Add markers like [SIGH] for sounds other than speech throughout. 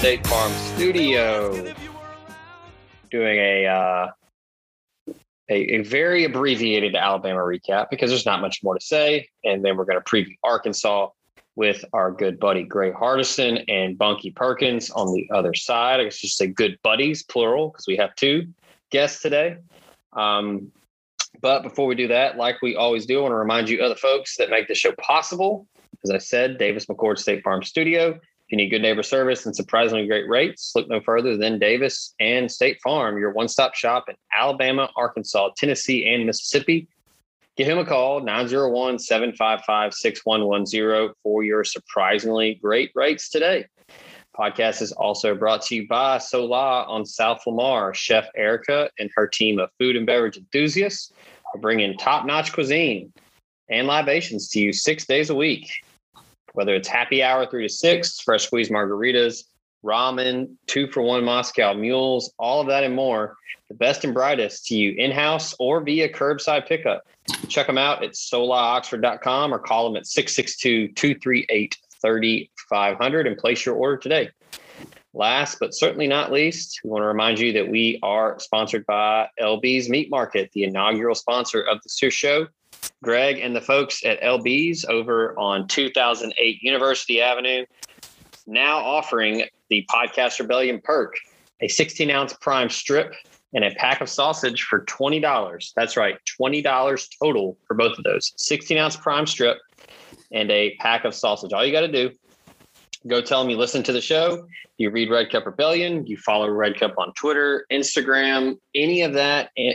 State Farm Studio, doing a uh, a, a very abbreviated Alabama recap because there's not much more to say, and then we're going to preview Arkansas with our good buddy Gray Hardison and Bunky Perkins on the other side. I guess just say good buddies, plural, because we have two guests today. Um, but before we do that, like we always do, I want to remind you other folks that make the show possible. As I said, Davis McCord State Farm Studio. If you need good neighbor service and surprisingly great rates, look no further than Davis and State Farm, your one stop shop in Alabama, Arkansas, Tennessee, and Mississippi. Give him a call, 901 755 6110 for your surprisingly great rates today. Podcast is also brought to you by Sola on South Lamar. Chef Erica and her team of food and beverage enthusiasts are bringing top notch cuisine and libations to you six days a week. Whether it's happy hour three to six, fresh squeezed margaritas, ramen, two for one Moscow mules, all of that and more. The best and brightest to you in house or via curbside pickup. Check them out at solaoxford.com or call them at 662 238 3500 and place your order today. Last but certainly not least, we want to remind you that we are sponsored by LB's Meat Market, the inaugural sponsor of the here show. Greg and the folks at LB's over on 2008 University Avenue now offering the Podcast Rebellion perk, a 16 ounce prime strip and a pack of sausage for $20. That's right, $20 total for both of those 16 ounce prime strip and a pack of sausage. All you got to do, go tell them you listen to the show, you read Red Cup Rebellion, you follow Red Cup on Twitter, Instagram, any of that. Eh,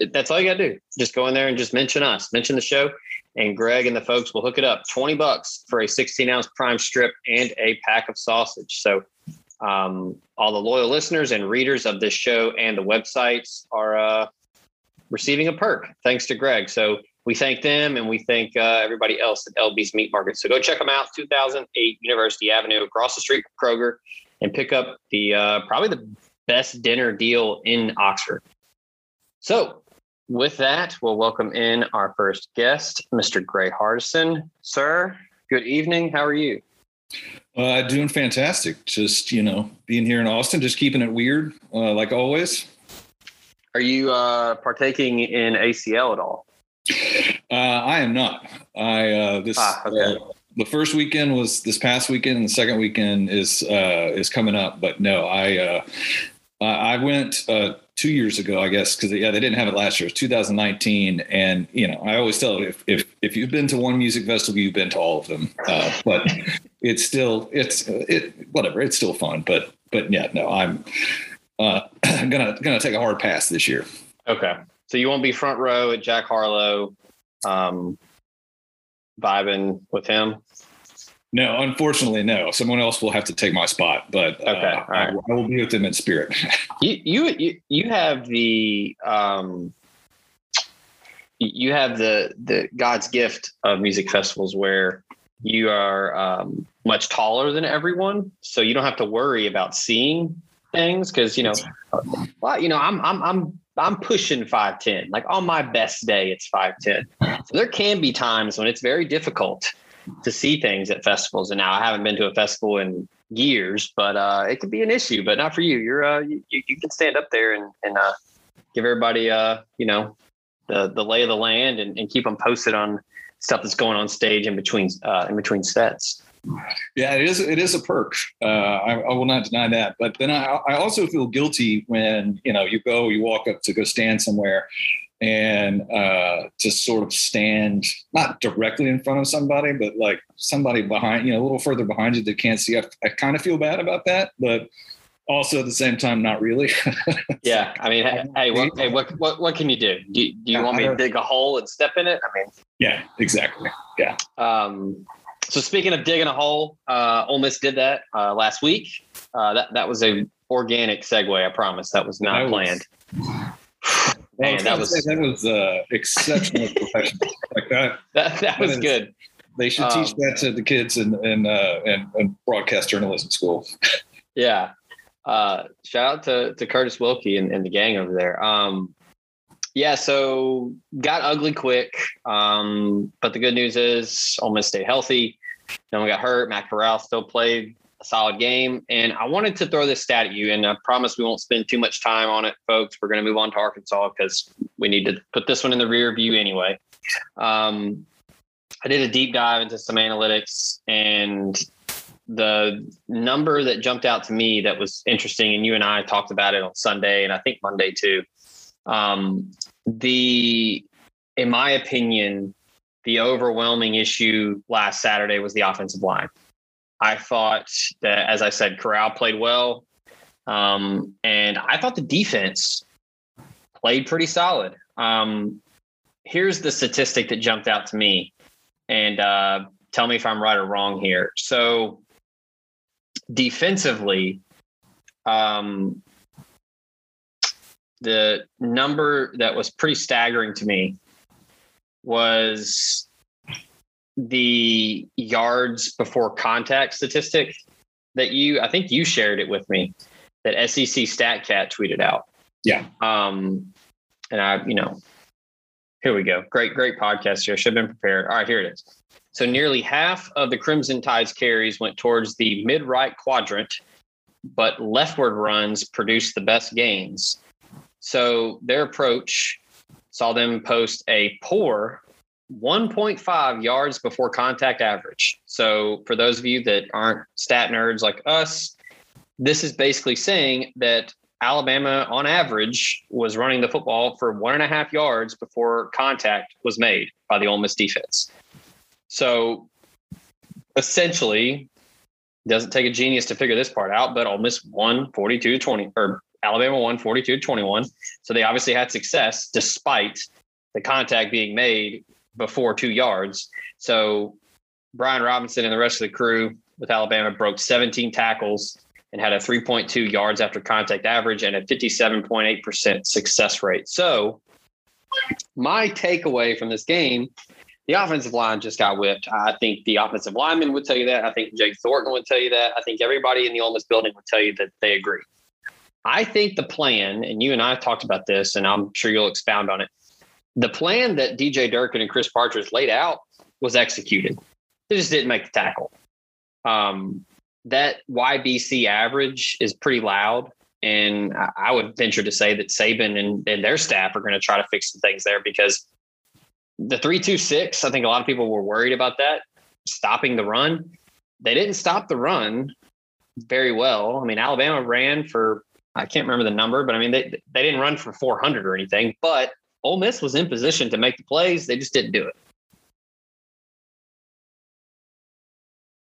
That's all you got to do. Just go in there and just mention us, mention the show, and Greg and the folks will hook it up. 20 bucks for a 16 ounce prime strip and a pack of sausage. So, um, all the loyal listeners and readers of this show and the websites are uh, receiving a perk thanks to Greg. So, we thank them and we thank uh, everybody else at LB's Meat Market. So go check them out, 2008 University Avenue, across the street from Kroger, and pick up the uh, probably the best dinner deal in Oxford. So with that, we'll welcome in our first guest, Mr. Gray Hardison. Sir, good evening. How are you? Uh, doing fantastic. Just you know, being here in Austin, just keeping it weird, uh, like always. Are you uh, partaking in ACL at all? Uh, I am not. I uh, this ah, okay. uh, the first weekend was this past weekend, and the second weekend is uh, is coming up. But no, I uh, I went uh, two years ago, I guess, because yeah, they didn't have it last year. It was 2019, and you know, I always tell if if if you've been to one music festival, you've been to all of them. but [LAUGHS] it's still it's it whatever. It's still fun, but but yeah, no, I'm uh I'm [CLEARS THROAT] gonna gonna take a hard pass this year. Okay. So you won't be front row at Jack Harlow, um, vibing with him. No, unfortunately, no. Someone else will have to take my spot, but uh, right. I, I, will be with them in spirit. [LAUGHS] you, you, you have the, um, you have the the God's gift of music festivals where you are um, much taller than everyone, so you don't have to worry about seeing things because you know, well, you know, I'm I'm I'm I'm pushing 5'10. Like on my best day, it's 5'10. So there can be times when it's very difficult to see things at festivals. And now I haven't been to a festival in years, but uh, it could be an issue, but not for you. You're uh, you, you can stand up there and, and uh, give everybody uh, you know, the the lay of the land and, and keep them posted on stuff that's going on stage in between uh, in between sets. Yeah, it is. It is a perk. Uh, I, I, will not deny that. But then I, I also feel guilty when you know you go, you walk up to go stand somewhere, and uh, just sort of stand not directly in front of somebody, but like somebody behind, you know, a little further behind you that can't see. I, I kind of feel bad about that, but also at the same time, not really. [LAUGHS] yeah, I mean, hey, hey, what, hey, what, what, what can you do? Do, you, do you want me to dig a hole and step in it? I mean, yeah, exactly. Yeah. Um, so speaking of digging a hole, uh, Ole Miss did that uh, last week. Uh, that that was a organic segue. I promise that was not that planned. [SIGHS] [SIGHS] [SIGHS] Was, Man, that was that was uh, exceptional professional. [LAUGHS] Like that. That, that was good. They should teach um, that to the kids in in, uh, in, in broadcast journalism school. [LAUGHS] yeah. Uh, shout out to to Curtis Wilkie and, and the gang over there. Um, yeah, so got ugly quick. Um, but the good news is Ole Miss stayed healthy. No one got hurt. Matt Corral still played a solid game. And I wanted to throw this stat at you, and I promise we won't spend too much time on it, folks. We're going to move on to Arkansas because we need to put this one in the rear view anyway. Um, I did a deep dive into some analytics, and the number that jumped out to me that was interesting, and you and I talked about it on Sunday, and I think Monday too. Um, the, in my opinion, the overwhelming issue last Saturday was the offensive line. I thought that, as I said, Corral played well. Um, and I thought the defense played pretty solid. Um, here's the statistic that jumped out to me. And uh, tell me if I'm right or wrong here. So, defensively, um, the number that was pretty staggering to me was the yards before contact statistic that you I think you shared it with me that SEC StatCat tweeted out. Yeah. Um and I, you know, here we go. Great, great podcast here. Should have been prepared. All right, here it is. So nearly half of the Crimson Tide's carries went towards the mid-right quadrant, but leftward runs produced the best gains. So their approach saw them post a poor 1.5 yards before contact average. So, for those of you that aren't stat nerds like us, this is basically saying that Alabama, on average, was running the football for one and a half yards before contact was made by the Ole Miss defense. So, essentially, doesn't take a genius to figure this part out, but Ole Miss won 42 20, or Alabama won 42 21. So, they obviously had success despite the contact being made before two yards. So Brian Robinson and the rest of the crew with Alabama broke 17 tackles and had a 3.2 yards after contact average and a 57.8% success rate. So my takeaway from this game, the offensive line just got whipped. I think the offensive lineman would tell you that. I think Jake Thornton would tell you that. I think everybody in the Ole Miss building would tell you that they agree. I think the plan, and you and I talked about this, and I'm sure you'll expound on it the plan that DJ Durkin and Chris Partridge laid out was executed. They just didn't make the tackle. Um, that YBC average is pretty loud. And I would venture to say that Saban and, and their staff are going to try to fix some things there because the 326, I think a lot of people were worried about that, stopping the run. They didn't stop the run very well. I mean, Alabama ran for, I can't remember the number, but I mean, they, they didn't run for 400 or anything, but Ole Miss was in position to make the plays. They just didn't do it.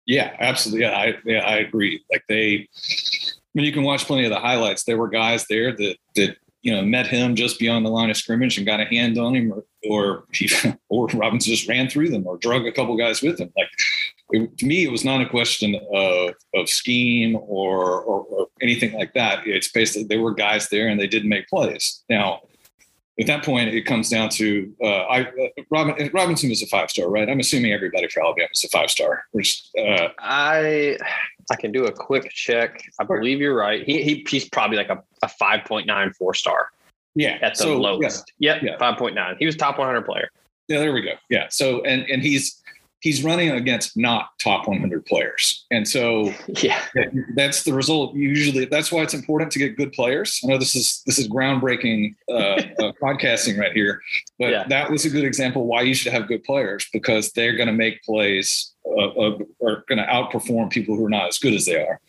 Yeah, absolutely. Yeah, I yeah, I agree. Like they, I mean, you can watch plenty of the highlights. There were guys there that that you know met him just beyond the line of scrimmage and got a hand on him, or or [LAUGHS] or Robinson just ran through them or drug a couple guys with him. Like it, to me, it was not a question of of scheme or, or or anything like that. It's basically there were guys there and they didn't make plays. Now at that point, it comes down to uh, I, uh, Robin, Robinson was a five star, right? I'm assuming everybody for Alabama is a five star. Uh, I I can do a quick check. I believe you're right. He, he he's probably like a, a 5.9 four star. Yeah, at the so, lowest. Yeah. Yep, yeah. 5.9. He was top 100 player. Yeah, there we go. Yeah. So and and he's he's running against not top 100 players. And so [LAUGHS] yeah, that's the result. Usually that's why it's important to get good players. I know this is, this is groundbreaking uh, [LAUGHS] uh, podcasting right here, but yeah. that was a good example why you should have good players because they're going to make plays uh, uh, are going to outperform people who are not as good as they are.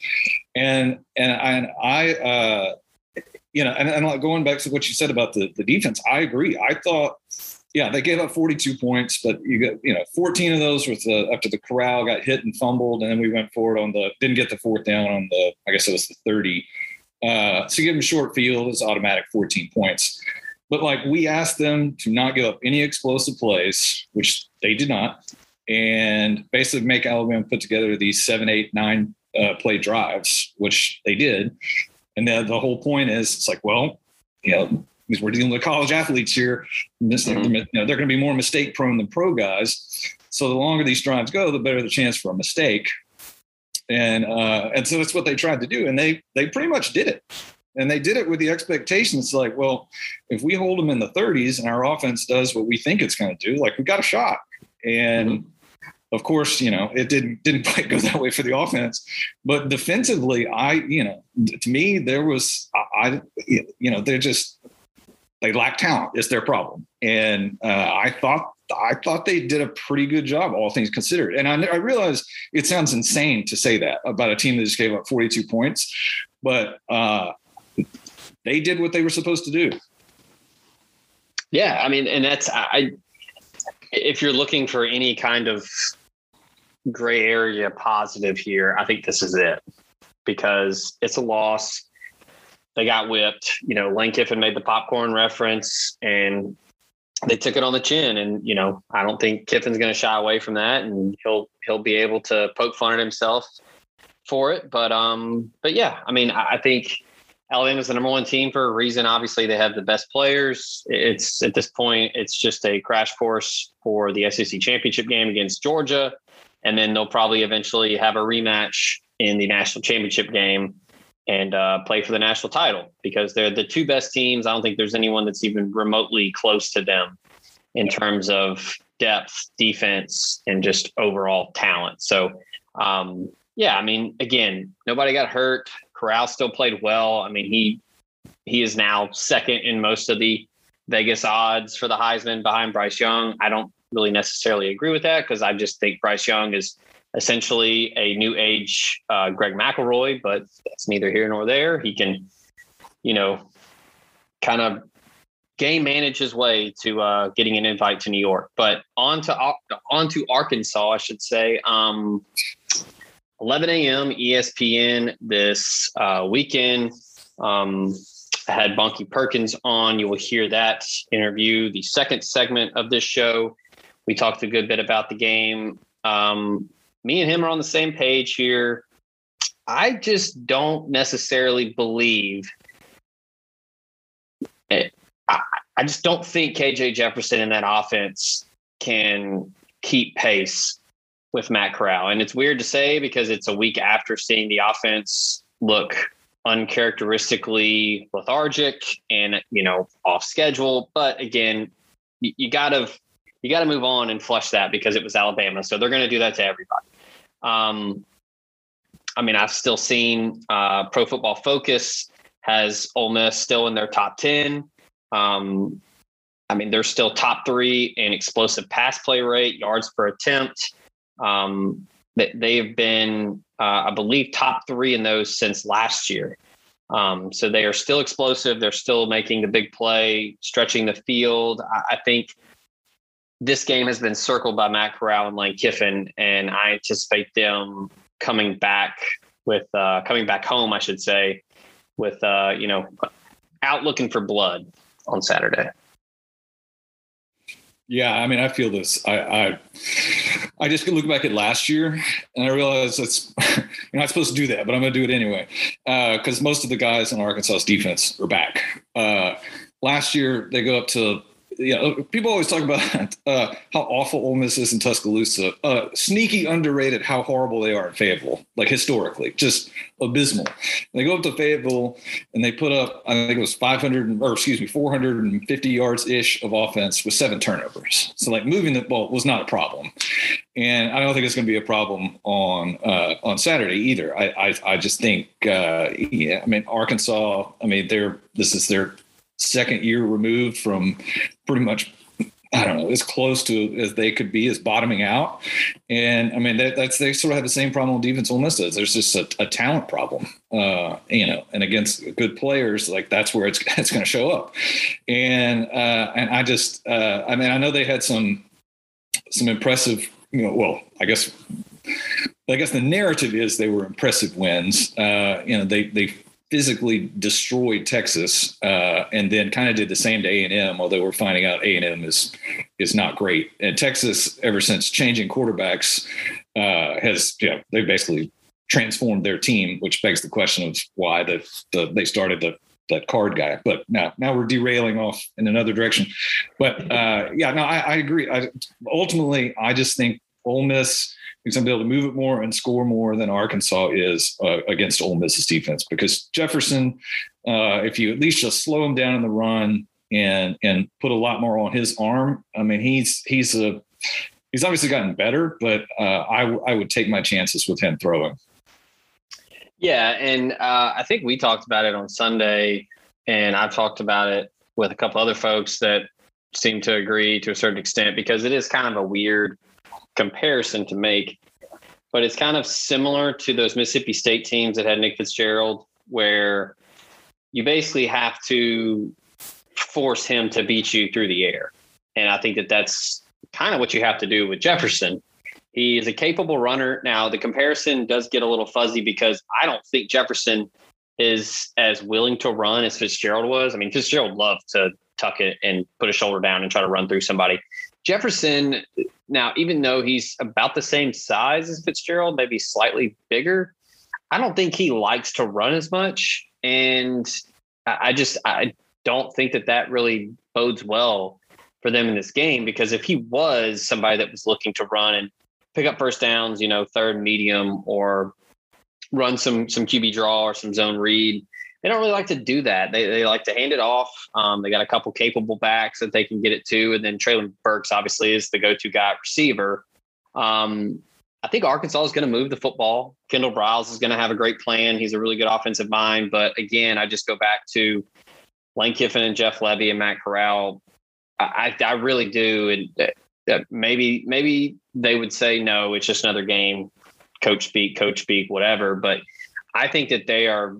And, and I, and I, uh, you know, and, and going back to what you said about the, the defense, I agree. I thought yeah, they gave up 42 points, but you got you know 14 of those with the after the corral got hit and fumbled, and then we went forward on the didn't get the fourth down on the I guess it was the 30. Uh, so give them short field is automatic 14 points. But like we asked them to not give up any explosive plays, which they did not, and basically make Alabama put together these seven, eight, nine uh, play drives, which they did. And then the whole point is it's like, well, you know, because we're dealing with college athletes here. This, mm-hmm. you know, they're going to be more mistake prone than pro guys. So the longer these drives go, the better the chance for a mistake. And uh, and so that's what they tried to do, and they they pretty much did it. and they did it with the expectations like, well, if we hold them in the 30s and our offense does what we think it's going to do, like we got a shot. And mm-hmm. of course, you know, it didn't didn't [LAUGHS] quite go that way for the offense, but defensively, I, you know, to me, there was, I, you know, they're just they lack talent. It's their problem, and uh, I thought I thought they did a pretty good job, all things considered. And I, I realize it sounds insane to say that about a team that just gave up 42 points, but uh, they did what they were supposed to do. Yeah, I mean, and that's I. If you're looking for any kind of gray area positive here, I think this is it because it's a loss. They got whipped. You know, Lane Kiffin made the popcorn reference, and they took it on the chin. And you know, I don't think Kiffin's going to shy away from that, and he'll he'll be able to poke fun at himself for it. But um, but yeah, I mean, I, I think Alabama's the number one team for a reason. Obviously, they have the best players. It's at this point, it's just a crash course for the SEC championship game against Georgia, and then they'll probably eventually have a rematch in the national championship game and uh, play for the national title because they're the two best teams. I don't think there's anyone that's even remotely close to them in terms of depth, defense, and just overall talent. So, um, yeah, I mean, again, nobody got hurt. Corral still played well. I mean, he he is now second in most of the Vegas odds for the Heisman behind Bryce Young. I don't really necessarily agree with that because I just think Bryce Young is essentially a new age uh, Greg McElroy, but that's neither here nor there. He can, you know, kind of game manage his way to uh, getting an invite to New York. But on to on to Arkansas, I should say. Um, 11 a.m. ESPN this uh, weekend. Um, I had Bunky Perkins on. You will hear that interview, the second segment of this show. We talked a good bit about the game. Um, me and him are on the same page here. I just don't necessarily believe. I, I just don't think KJ Jefferson in that offense can keep pace with Matt Corral. And it's weird to say because it's a week after seeing the offense look uncharacteristically lethargic and you know off schedule. But again, you, you gotta you gotta move on and flush that because it was Alabama, so they're to do that to everybody. Um, I mean, I've still seen uh, Pro Football Focus has Ole Miss still in their top ten. Um, I mean, they're still top three in explosive pass play rate, yards per attempt. Um, they, have been, uh, I believe, top three in those since last year. Um, so they are still explosive. They're still making the big play, stretching the field. I, I think this game has been circled by Matt Corral and Lane Kiffin, and I anticipate them coming back with uh, coming back home, I should say, with uh, you know, out looking for blood on Saturday. Yeah, I mean, I feel this. I, I, I just look back at last year, and I realize it's [LAUGHS] you're not supposed to do that, but I'm going to do it anyway because uh, most of the guys on Arkansas's defense are back. Uh, last year, they go up to yeah, uh, people always talk about [LAUGHS] uh, how awful Ole Miss is in Tuscaloosa. Uh, sneaky underrated how horrible they are at Fayetteville, like historically, just abysmal. they go up to Fayetteville and they put up, I think it was 500 or excuse me, 450 yards ish of offense with seven turnovers. So like moving the ball was not a problem, and I don't think it's going to be a problem on uh, on Saturday either. I I, I just think, uh, yeah, I mean Arkansas. I mean they're this is their second year removed from pretty much I don't know, as close to as they could be as bottoming out. And I mean, that, that's they sort of have the same problem with defense Ole Miss does. There's just a, a, talent problem, uh, you know, and against good players, like that's where it's [LAUGHS] it's going to show up. And uh, and I just, uh, I mean, I know they had some some impressive, you know, well, I guess. I guess the narrative is they were impressive wins. Uh, you know, they they physically destroyed Texas, uh, and then kind of did the same to A and M. Although we're finding out A and M is is not great, and Texas, ever since changing quarterbacks, uh, has know they basically transformed their team, which begs the question of why the, the they started the that card guy. But now now we're derailing off in another direction. But uh, yeah, no, I, I agree. I, ultimately, I just think Ole Miss he's going to be able to move it more and score more than Arkansas is uh, against Ole Miss's defense. Because Jefferson, uh, if you at least just slow him down in the run and and put a lot more on his arm, I mean he's he's a he's obviously gotten better, but uh, I I would take my chances with him throwing. Yeah, and uh, I think we talked about it on Sunday, and I've talked about it with a couple other folks that seem to agree to a certain extent because it is kind of a weird comparison to make, but it's kind of similar to those Mississippi State teams that had Nick Fitzgerald, where you basically have to force him to beat you through the air. And I think that that's kind of what you have to do with Jefferson. He is a capable runner. Now, the comparison does get a little fuzzy because I don't think Jefferson is as willing to run as Fitzgerald was. I mean, Fitzgerald loved to tuck it and put a shoulder down and try to run through somebody. Jefferson, now, even though he's about the same size as Fitzgerald, maybe slightly bigger, I don't think he likes to run as much. And I just, I don't think that that really bodes well for them in this game because if he was somebody that was looking to run and pick up first downs, you know, third medium or run some some QB draw or some zone read, they don't really like to do that. They, they like to hand it off. Um, they got a couple capable backs that they can get it to, and then Treylon Burks obviously is the go-to guy receiver. Um, I think Arkansas is going to move the football. Kendall Briles is going to have a great plan. He's a really good offensive mind, but again, I just go back to Lane Kiffin and Jeff Lebby and Matt Corral. I, I really do, and maybe maybe they would say no, it's just another game. Coach speak, coach speak, whatever. But I think that they are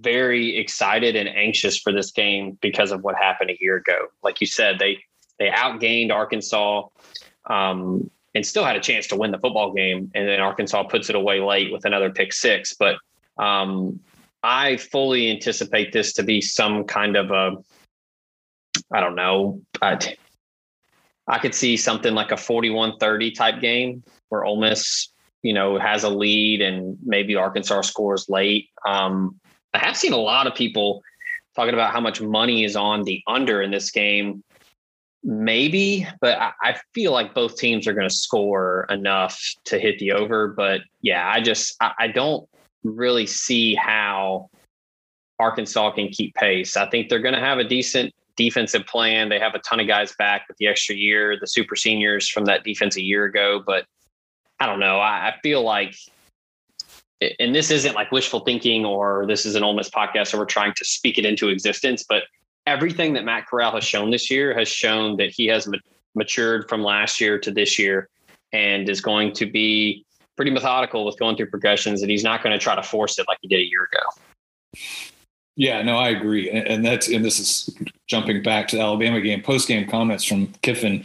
very excited and anxious for this game because of what happened a year ago. Like you said, they they outgained Arkansas um, and still had a chance to win the football game, and then Arkansas puts it away late with another pick six. But um, I fully anticipate this to be some kind of a I don't know. I I could see something like a 41-30 type game where Ole Miss, you know, has a lead and maybe Arkansas scores late. Um, I have seen a lot of people talking about how much money is on the under in this game. Maybe, but I, feel like both teams are going to score enough to hit the over. But yeah, I just I, don't really see how Arkansas can keep pace. I think they're going to have a decent defensive plan. They have a ton of guys back with the extra year, the super seniors from that defense a year ago. But I don't know. I feel like and this isn't like wishful thinking or this is an Ole Miss podcast, so we're trying to speak it into existence. But everything that Matt Corral has shown this year has shown that he has matured from last year to this year and is going to be pretty methodical with going through progressions. And he's not going to try to force it like he did a year ago. Yeah, no, I agree, and that's and this is jumping back to the Alabama game. Post game comments from Kiffin.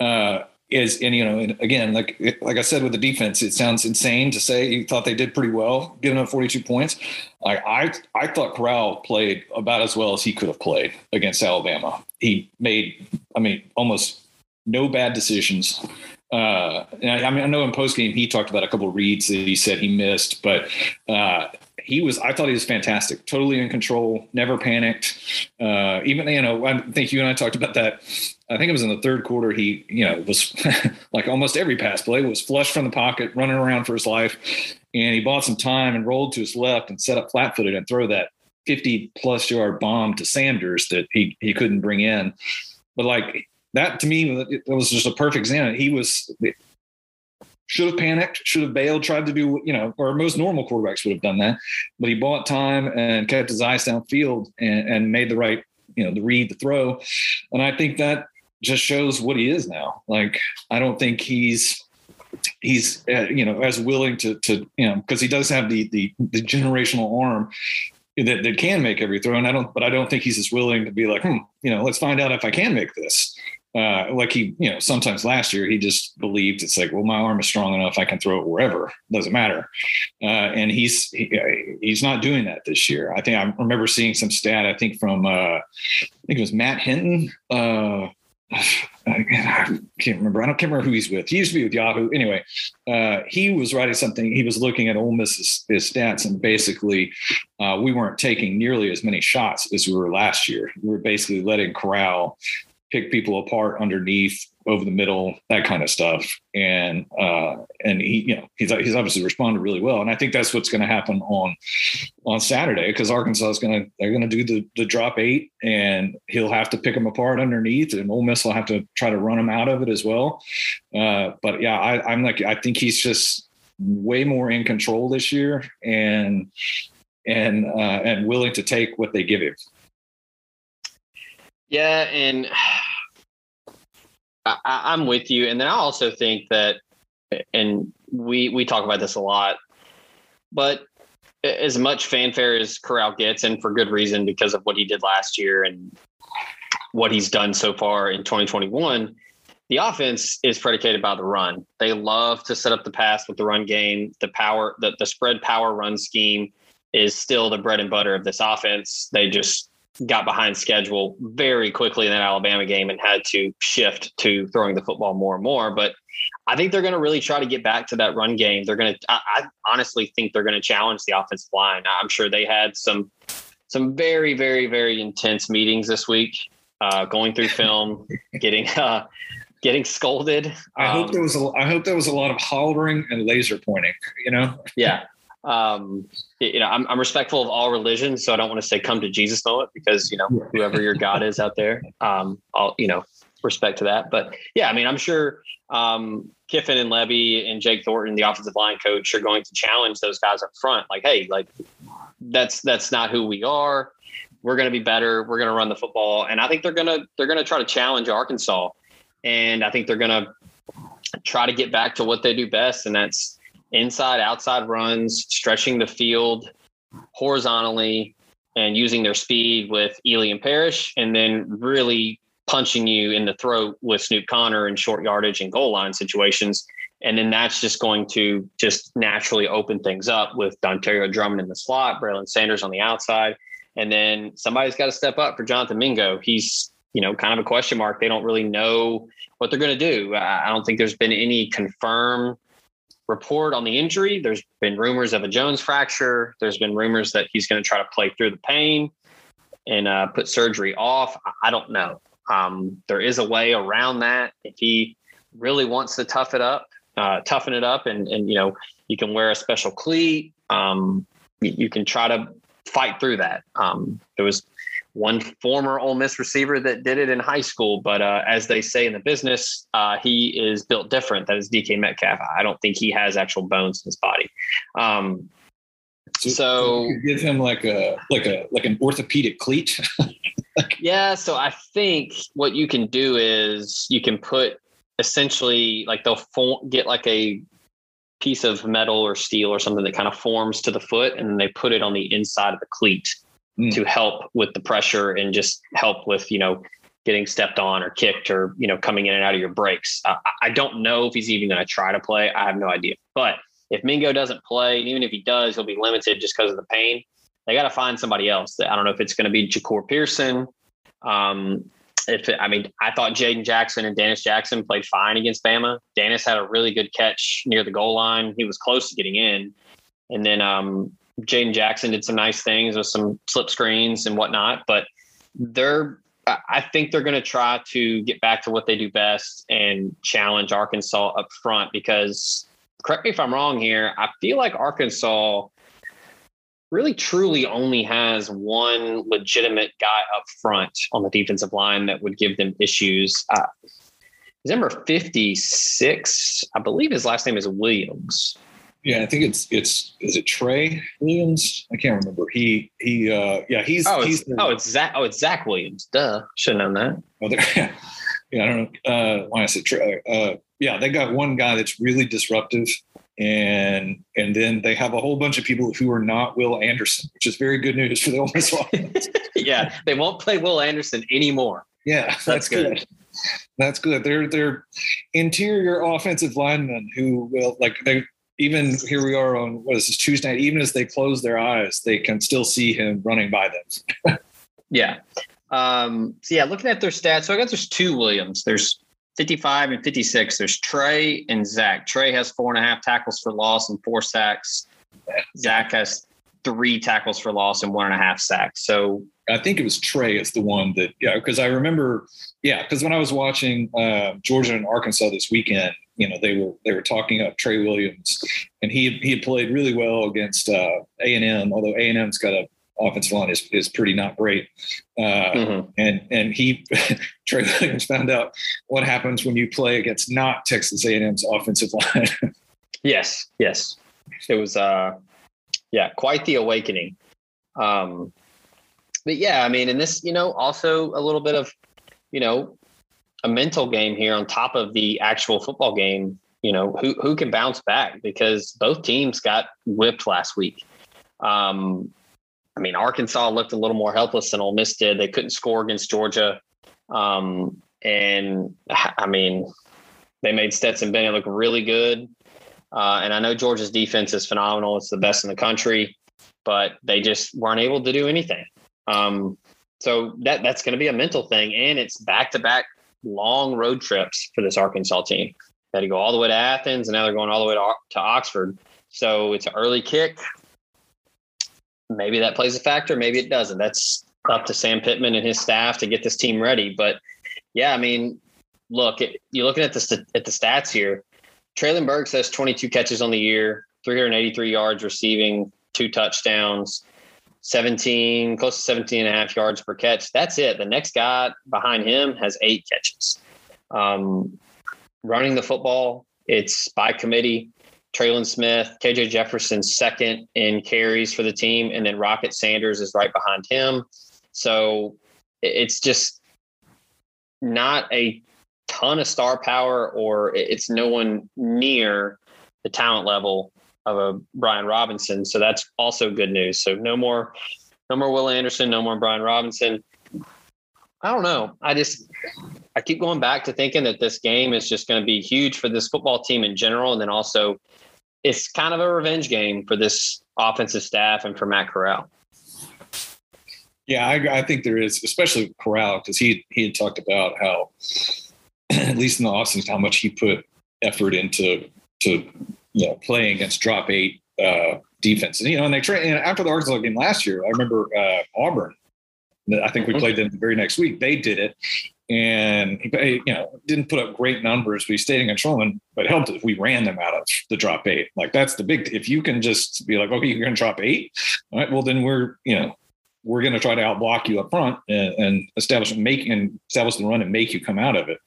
Uh, is and you know and again like like I said with the defense it sounds insane to say you thought they did pretty well giving up 42 points like I I thought Corral played about as well as he could have played against Alabama he made I mean almost no bad decisions uh, I, I, mean I know in post game he talked about a couple reads that he said he missed but uh, he was I thought he was fantastic, totally in control, never panicked. Uh, even you know, I think you and I talked about that. I think it was in the third quarter. He you know was [LAUGHS] like almost every pass play was flush from the pocket, running around for his life, and he bought some time and rolled to his left and set up flat footed and throw that 50 plus yard bomb to Sanders that he he couldn't bring in. But like that to me, it was just a perfect example. He was should have panicked, should have bailed, tried to do, you know, or most normal quarterbacks would have done that. But he bought time and kept his eyes downfield and, and made the right, you know, the read, the throw. And I think that just shows what he is now. Like, I don't think he's, he's, uh, you know, as willing to, to, you know, because he does have the, the, the generational arm that, that can make every throw. And I don't, but I don't think he's as willing to be like, hmm, you know, let's find out if I can make this uh, like he, you know, sometimes last year he just believed it's like, well, my arm is strong enough, I can throw it wherever, doesn't matter. Uh, and he's he, he's not doing that this year. I think I remember seeing some stat. I think from uh, I think it was Matt Hinton. [LAUGHS] Uh, I can't remember. I don't remember who he's with. He used to be with Yahoo. Anyway, uh, he was writing something. He was looking at Ole Miss's stats, and basically, uh, we weren't taking nearly as many shots as we were last year. We were basically letting Corral pick people apart underneath over the middle, that kind of stuff. And uh, and he, you know, he's he's obviously responded really well. And I think that's what's going to happen on on Saturday because Arkansas is going to they're going to do the the drop eight, and he'll have to pick them apart underneath, and Ole Miss will have to try to run them out of it as well. Uh, but yeah, I, I'm like I think he's just way more in control this year, and and uh, and willing to take what they give him. Yeah, and I, I'm with you. And then I also think that, and we we talk about this a lot, but as much fanfare as Corral gets, and for good reason because of what he did last year and what he's done so far in 2021, the offense is predicated by the run. They love to set up the pass with the run game. The power, the, the spread power run scheme is still the bread and butter of this offense. They just got behind schedule very quickly in that Alabama game and had to shift to throwing the football more and more. But I think they're going to really try to get back to that run game. They're going to, I, I honestly think they're going to challenge the offensive line. I'm sure they had some, some very, very, very intense meetings this week, uh, going through film, [LAUGHS] getting, uh, getting scolded. I um, hope there was a, I hope there was a lot of hollering and laser pointing, you know? Yeah um, you know, I'm, I'm respectful of all religions, so I don't want to say come to Jesus moment because you know [LAUGHS] whoever your God is out there, um, I'll you know respect to that. But yeah, I mean, I'm sure um, Kiffin and Lebby and Jake Thornton, the offensive line coach, are going to challenge those guys up front. Like, hey, like that's that's not who we are. We're going to be better. We're going to run the football, and I think they're going to they're going to try to challenge Arkansas, and I think they're going to try to get back to what they do best, and that's inside outside runs, stretching the field horizontally and using their speed with Ealy and Parrish, and then really punching you in the throat with Snoop Conner in short yardage and goal line situations. And then that's just going to just naturally open things up with Dontario Drummond in the slot, Braylon Sanders on the outside. And then somebody's got to step up for Jonathan Mingo. He's, you know, kind of a question mark. They don't really know what they're going to do. I don't think there's been any confirmed report on the injury. There's been rumors of a Jones fracture. There's been rumors that he's going to try to play through the pain and uh, put surgery off. I don't know. Um, there is a way around that if he really wants to tough it up, uh, toughen it up, and and you know you can wear a special cleat. Um, you, can try to fight through that. Um, there was one former Ole Miss receiver that did it in high school, but uh, as they say in the business, uh, he is built different. That is DK Metcalf. I don't think he has actual bones in his body. Um, so, so give him like a like a like an orthopedic cleat. [LAUGHS] yeah. So I think what you can do is you can put essentially like they'll form, get like a piece of metal or steel or something that kind of forms to the foot, and then they put it on the inside of the cleat mm. to help with the pressure and just help with, you know, getting stepped on or kicked or, you know, coming in and out of your breaks. Uh, I don't know if he's even going to try to play. I have no idea. But if Mingo doesn't play, and even if he does, he'll be limited just because of the pain. They got to find somebody else. I don't know if it's going to be Jahcour Pearson. Um, if it, I mean, I thought Jaden Jackson and Dannis Jackson played fine against Bama. Dannis had a really good catch near the goal line. He was close to getting in. And then um, Jaden Jackson did some nice things with some slip screens and whatnot, but they're I think they're going to try to get back to what they do best and challenge Arkansas up front because correct me if I'm wrong here, I feel like Arkansas really truly only has one legitimate guy up front on the defensive line that would give them issues. Uh, number 56, I believe his last name is Williams. Yeah, I think it's it's is it Trey Williams? I can't remember. He he uh yeah he's oh he's it's, the, oh it's Zach oh it's Zach Williams. Duh, should have known that. Oh, [LAUGHS] yeah, I don't know uh, why I said Trey. Uh, yeah, they got one guy that's really disruptive, and and then they have a whole bunch of people who are not Will Anderson, which is very good news for the Ole Miss [LAUGHS] yeah, they won't play Will Anderson anymore. Yeah, that's, that's good. good. That's good. They're they're interior offensive linemen who will like they even here we are on what is this Tuesday night, even as they close their eyes, they can still see him running by them. [LAUGHS] yeah. Um, so yeah, looking at their stats, so I guess there's two Williams. There's 55 and 56. There's Trey and Zach. Trey has four and a half tackles for loss and four sacks. Zach has three tackles for loss and one and a half sacks. So I think it was Trey is the one that yeah because I remember yeah because when I was watching uh, Georgia and Arkansas this weekend you know they were they were talking up Trey Williams and he he had played really well against uh, A and M although A and M's got a offensive line is, is pretty not great. Uh, mm-hmm. And and he [LAUGHS] Trey Williams found out what happens when you play against not Texas A&M's offensive line. [LAUGHS] yes, yes, it was uh, yeah, quite the awakening. Um, but yeah, I mean, and this, you know, also a little bit of, you know, a mental game here on top of the actual football game. You know, who who can bounce back because both teams got whipped last week. Um, I mean, Arkansas looked a little more helpless than Ole Miss did. They couldn't score against Georgia. Um, and I mean, they made Stetson Bennett look really good. Uh, and I know Georgia's defense is phenomenal. It's the best in the country, but they just weren't able to do anything. Um, so that that's going to be a mental thing. And it's back to back long road trips for this Arkansas team. They had to go all the way to Athens and now they're going all the way to, to Oxford. So it's an early kick maybe that plays a factor, maybe it doesn't. That's up to Sam Pittman and his staff to get this team ready. But yeah, I mean, look, it, you're looking at the at the stats here. Treylon Burks has 22 catches on the year, 383 yards receiving, two touchdowns, 17, close to 17 and a half yards per catch. That's it. The next guy behind him has eight catches. Um, running the football, it's by committee. Trelon Smith, KJ Jefferson second in carries for the team, and then Rocket Sanders is right behind him. So it's just not a ton of star power, or it's no one near the talent level of a Brian Robinson. So that's also good news. So no more, no more Will Anderson, no more Brian Robinson. I don't know. I just I keep going back to thinking that this game is just going to be huge for this football team in general, and then also it's kind of a revenge game for this offensive staff and for Matt Corral. Yeah, I, I think there is, especially Corral, because he he had talked about how, [CLEARS THROAT] at least in the offseason, how much he put effort into to you know playing against drop eight uh, defense. And you know, and they train after the Arkansas game last year. I remember uh, Auburn. I think we played them the very next week. They did it, and he you know didn't put up great numbers. We stayed in control, and but helped if we ran them out of the drop eight. Like that's the big. If you can just be like, okay, you're going to drop eight, all right, well then we're you know we're going to try to outblock you up front and, and establish make and establish the run and make you come out of it.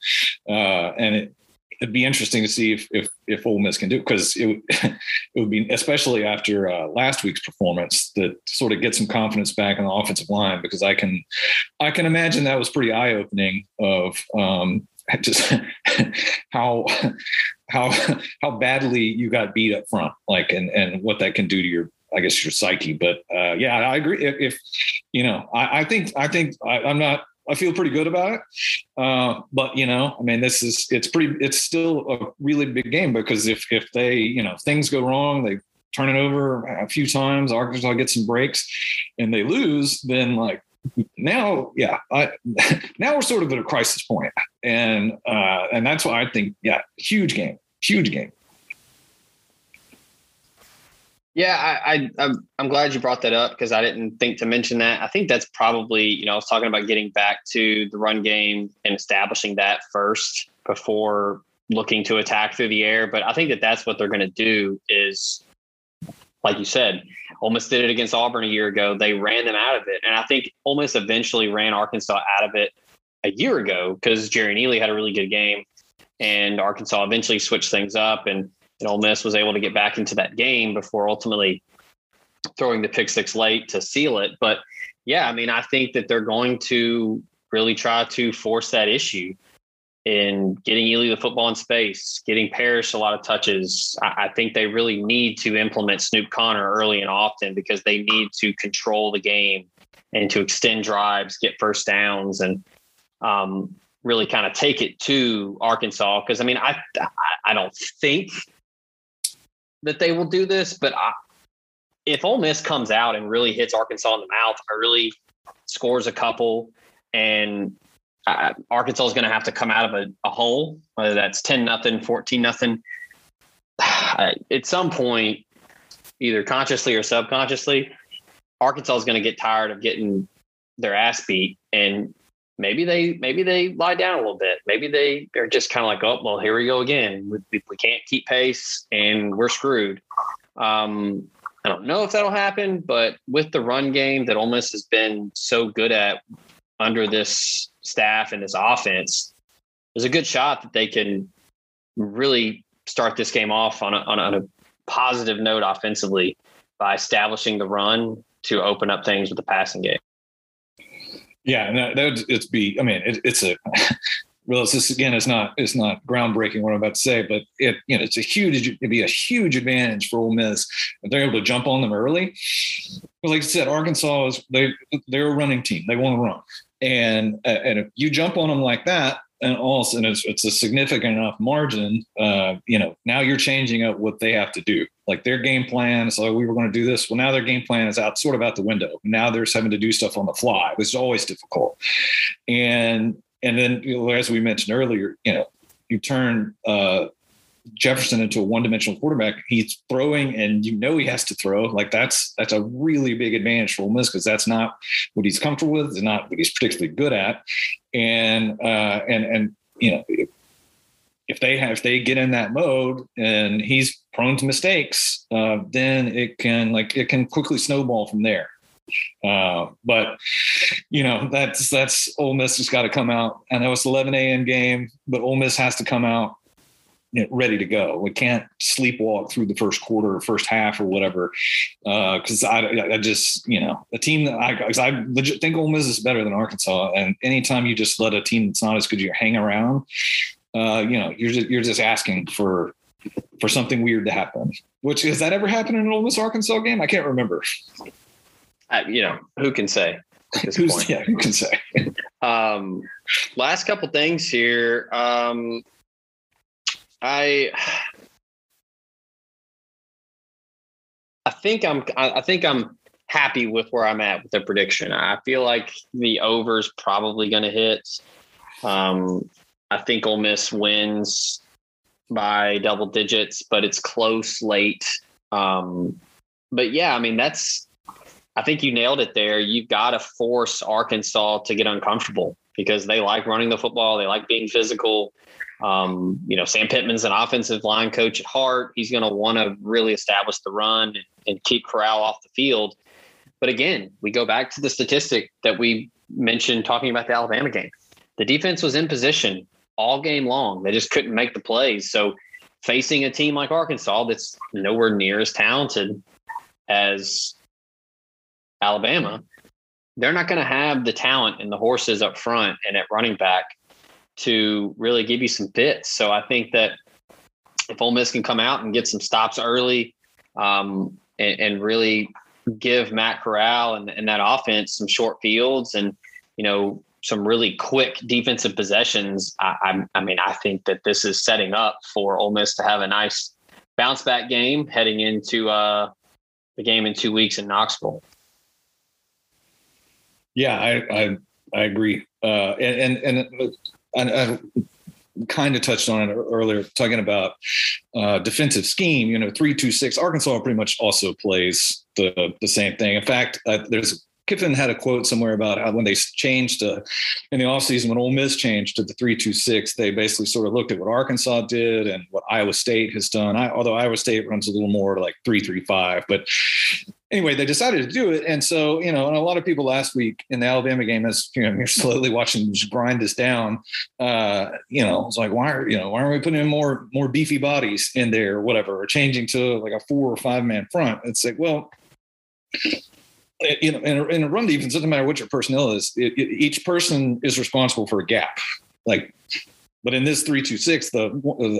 Uh, and it, it'd be interesting to see if if if Ole Miss can do because it [LAUGHS] it would be especially after uh, last week's performance that sort of get some confidence back in the offensive line because I can I can imagine that was pretty eye opening of um, [LAUGHS] just how how how badly you got beat up front like and and what that can do to your I guess your psyche. But uh, yeah, I agree. If, if you know, I, I, think I think I, I'm not I feel pretty good about it. Uh, but you know, I mean, this is it's pretty. It's still a really big game because if if they you know things go wrong, they turn it over a few times. Arkansas gets some breaks, and they lose. Then like now, yeah, I, [LAUGHS] now we're sort of at a crisis point, and uh, and that's why I think yeah, huge game, huge game. Yeah, I, I am I'm glad you brought that up because I didn't think to mention that. I think that's probably you know I was talking about getting back to the run game and establishing that first before looking to attack through the air. But I think that that's what they're going to do is, like you said, Miss did it against Auburn a year ago. They ran them out of it, and I think Miss eventually ran Arkansas out of it a year ago because Jerrion Ealy had a really good game, and Arkansas eventually switched things up and and Ole Miss was able to get back into that game before ultimately throwing the pick six late to seal it. But yeah, I mean, I think that they're going to really try to force that issue in getting Ealy the football in space, getting Parrish a lot of touches. I, I think they really need to implement Snoop Conner early and often because they need to control the game and to extend drives, get first downs, and um, really kind of take it to Arkansas. Because I mean, I I don't think that they will do this, but I, if Ole Miss comes out and really hits Arkansas in the mouth, or really scores a couple, and uh, Arkansas is going to have to come out of a, a hole, whether that's ten nothing, fourteen nothing. [SIGHS] At some point, either consciously or subconsciously, Arkansas is going to get tired of getting their ass beat and maybe they maybe they lie down a little bit. Maybe they they're just kind of like, oh well, here we go again. We, we can't keep pace and we're screwed. Um, I don't know if that'll happen, but with the run game that Ole Miss has been so good at under this staff and this offense, there's a good shot that they can really start this game off on a, on a, on a positive note offensively by establishing the run to open up things with the passing game. Yeah, and that, would it's be. I mean, it, it's a. [LAUGHS] Well, this again is not it's not groundbreaking what I'm about to say, but it you know it's a huge it'd be a huge advantage for Ole Miss if they're able to jump on them early. But like I said, Arkansas is they they're a running team. They want to run, and and if you jump on them like that, and also and it's, it's a significant enough margin uh, you know now you're changing up what they have to do like their game plan so we were going to do this. Well now their game plan is out sort of out the window. Now they're having to do stuff on the fly which is always difficult. And and then you know, as we mentioned earlier you know you turn uh, Jefferson into a one-dimensional quarterback, he's throwing, and you know he has to throw. Like that's that's a really big advantage for Ole Miss because that's not what he's comfortable with, it's not what he's particularly good at, and uh, and and you know if they have if they get in that mode and he's prone to mistakes, uh, then it can like it can quickly snowball from there. Uh, but you know that's that's Ole Miss has got to come out. I know it's 11 a.m. game, but Ole Miss has to come out ready to go. We can't sleepwalk through the first quarter or first half or whatever. Because uh, I, I just, you know, a team that I, I legit think Ole Miss is better than Arkansas. And anytime you just let a team that's not as good you hang around, uh, you know, you're just, you're just asking for for something weird to happen. Which has that ever happened in an Ole Miss Arkansas game? I can't remember. Uh, you know, who can say? Who's, yeah, who can say? [LAUGHS] um, last couple things here. Um, I I think I'm I think I'm happy with where I'm at with the prediction. I feel like the over's probably going to hit. Um, I think Ole Miss wins by double digits, but it's close late. Um, but yeah, I mean that's I think you nailed it there. You've got to force Arkansas to get uncomfortable because they like running the football, they like being physical. Um, you know, Sam Pittman's an offensive line coach at heart. He's going to want to really establish the run and, and keep Corral off the field. But again, we go back to the statistic that we mentioned talking about the Alabama game. The defense was in position all game long. They just couldn't make the plays. So facing a team like Arkansas that's nowhere near as talented as Alabama, they're not going to have the talent and the horses up front and at running back to really give you some fits. So I think that if Ole Miss can come out and get some stops early um, and, and, really give Matt Corral and, and, that offense some short fields and, you know, some really quick defensive possessions, I, I, mean, I think that this is setting up for Ole Miss to have a nice bounce back game heading into uh, the game in two weeks in Knoxville. Yeah, I, I, I agree. Uh, and, and, and I, kind of touched on it earlier, talking about uh, defensive scheme. You know, three two six. Arkansas pretty much also plays the the same thing. In fact, uh, there's Kiffin had a quote somewhere about how when they changed to, in the offseason, when Ole Miss changed to the 326, they basically sort of looked at what Arkansas did and what Iowa State has done. I, although Iowa State runs a little more like 335. But anyway, they decided to do it. And so, you know, and a lot of people last week in the Alabama game, as you know, [LAUGHS] you're slowly watching just grind us down, uh, you know, it's like, why are, you know, why aren't we putting in more, more beefy bodies in there or whatever, or changing to like a four or five man front? It's like, well, Uh, you know, in a, in a run defense, doesn't matter what your personnel is. It, it, each person is responsible for a gap. Like but in this three two six, the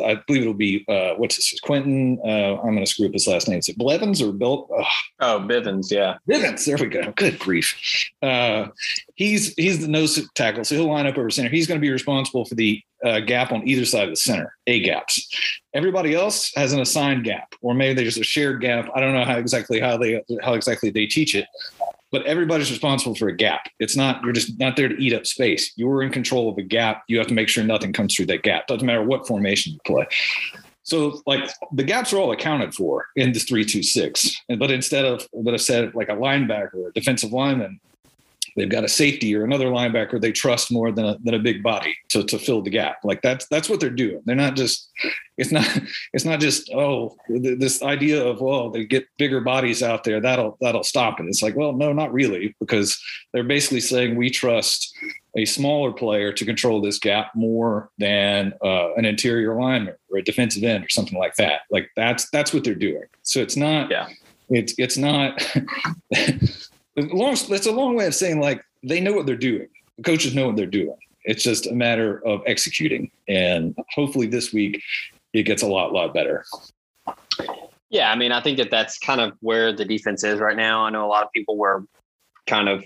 I believe it'll be uh, what's this? Quentin. Uh, I'm going to screw up his last name. Is it Blevins or Bill? Oh. oh, Bivens. Yeah, Bivens. There we go. Good grief. Uh, he's he's the nose tackle, so he'll line up over center. He's going to be responsible for the uh, gap on either side of the center, A gaps. Everybody else has an assigned gap, or maybe there's a shared gap. I don't know how exactly how they how exactly they teach it, but everybody's responsible for a gap. It's not you're just not there to eat up space. You're in control of a gap. You have to make sure nothing comes through that gap. Doesn't matter what formation you play. So like the gaps are all accounted for in this three two six. But instead of but I said like a linebacker a defensive lineman, they've got a safety or another linebacker they trust more than a, than a big body to, to fill the gap. Like that's that's what they're doing. They're not just it's not [LAUGHS] it's not just oh this idea of well they get bigger bodies out there that'll that'll stop it. It's like well no not really because they're basically saying we trust a smaller player to control this gap more than uh, an interior lineman or a defensive end or something like that. Like that's that's what they're doing. So it's not yeah. It's it's not [LAUGHS] long. A long way of saying like they know what they're doing. The coaches know what they're doing. It's just a matter of executing, and hopefully this week it gets a lot lot better. Yeah, I mean, I think that that's kind of where the defense is right now. I know a lot of people were kind of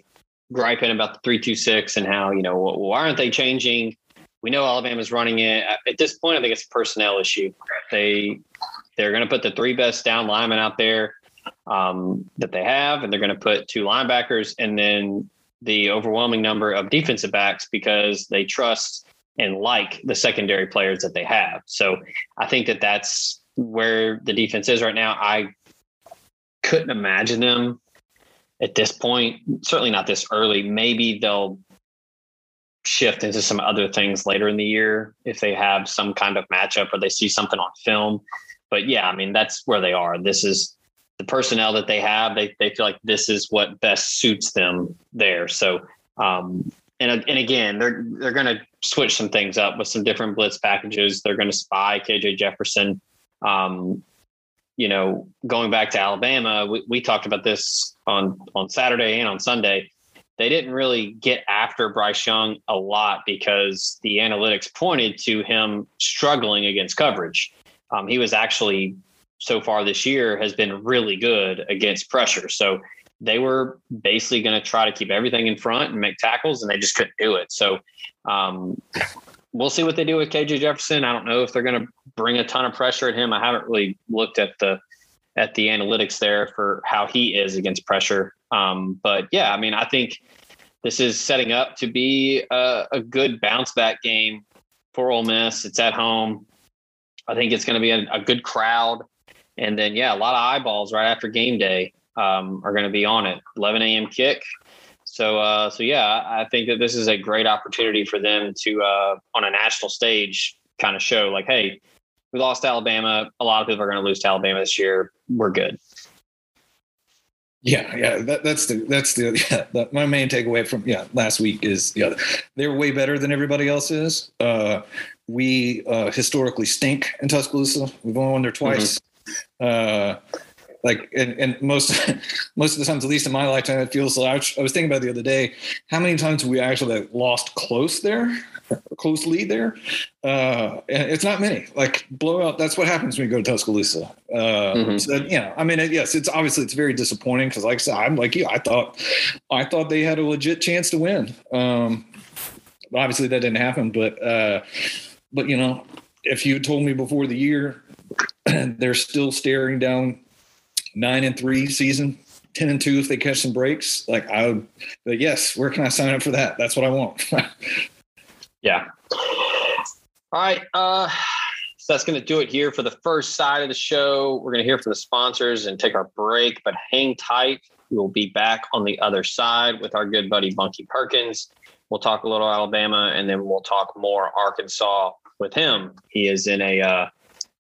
griping about the three two six and how you know why aren't they changing? We know Alabama's running it. At this point, I think it's a personnel issue. They they're going to put the three best down linemen out there um, that they have, and they're going to put two linebackers and then the overwhelming number of defensive backs because they trust and like the secondary players that they have. So I think that that's where the defense is right now. I couldn't imagine them at this point, certainly not this early. Maybe they'll shift into some other things later in the year if they have some kind of matchup or they see something on film. But yeah, I mean, that's where they are. This is the personnel that they have. They, they feel like this is what best suits them there. So, um, and, and again, they're, they're going to switch some things up with some different blitz packages. They're going to spy KJ Jefferson. Um, you know, going back to Alabama, we, we talked about this on on Saturday and on Sunday. They didn't really get after Bryce Young a lot because the analytics pointed to him struggling against coverage. Um, he was actually so far this year has been really good against pressure. So they were basically going to try to keep everything in front and make tackles, and they just couldn't do it. So um, we'll see what they do with KJ Jefferson. I don't know if they're going to bring a ton of pressure at him. I haven't really looked at the at the analytics there for how he is against pressure. Um, but yeah, I mean, I think this is setting up to be a, a good bounce back game for Ole Miss. It's at home. I think it's going to be a, a, good crowd, and then yeah, a lot of eyeballs right after game day um, are going to be on it. 11 a.m. kick. So, uh, so yeah, I think that this is a great opportunity for them to, uh, on a national stage, kind of show like, hey, we lost Alabama. A lot of people are going to lose to Alabama this year. We're good. Yeah, yeah, that, that's the that's the [LAUGHS] yeah. That, my main takeaway from yeah last week is yeah they're way better than everybody else is. Uh, we uh, historically stink in Tuscaloosa. We've only won there twice. Mm-hmm. Uh, like and, and most [LAUGHS] most of the times at least in my lifetime it feels like I was thinking about the other day how many times we actually lost close there close lead there? Uh and it's not many. Like blowout that's what happens when you go to tuscaloosa. Uh mm-hmm. so you know i mean yes it's obviously it's very disappointing because like i said i'm like you i thought i thought they had a legit chance to win. Um obviously that didn't happen but uh but you know if you told me before the year [CLEARS THROAT] they're still staring down nine and three season, ten and two if they catch some breaks. Like I would, but yes, where can I sign up for that? That's what I want. [LAUGHS] yeah. All right. Uh, so that's going to do it here for the first side of the show. We're going to hear from the sponsors and take our break, but hang tight. We will be back on the other side with our good buddy Bunky Perkins. We'll talk a little Alabama and then we'll talk more Arkansas with him. He is in a uh,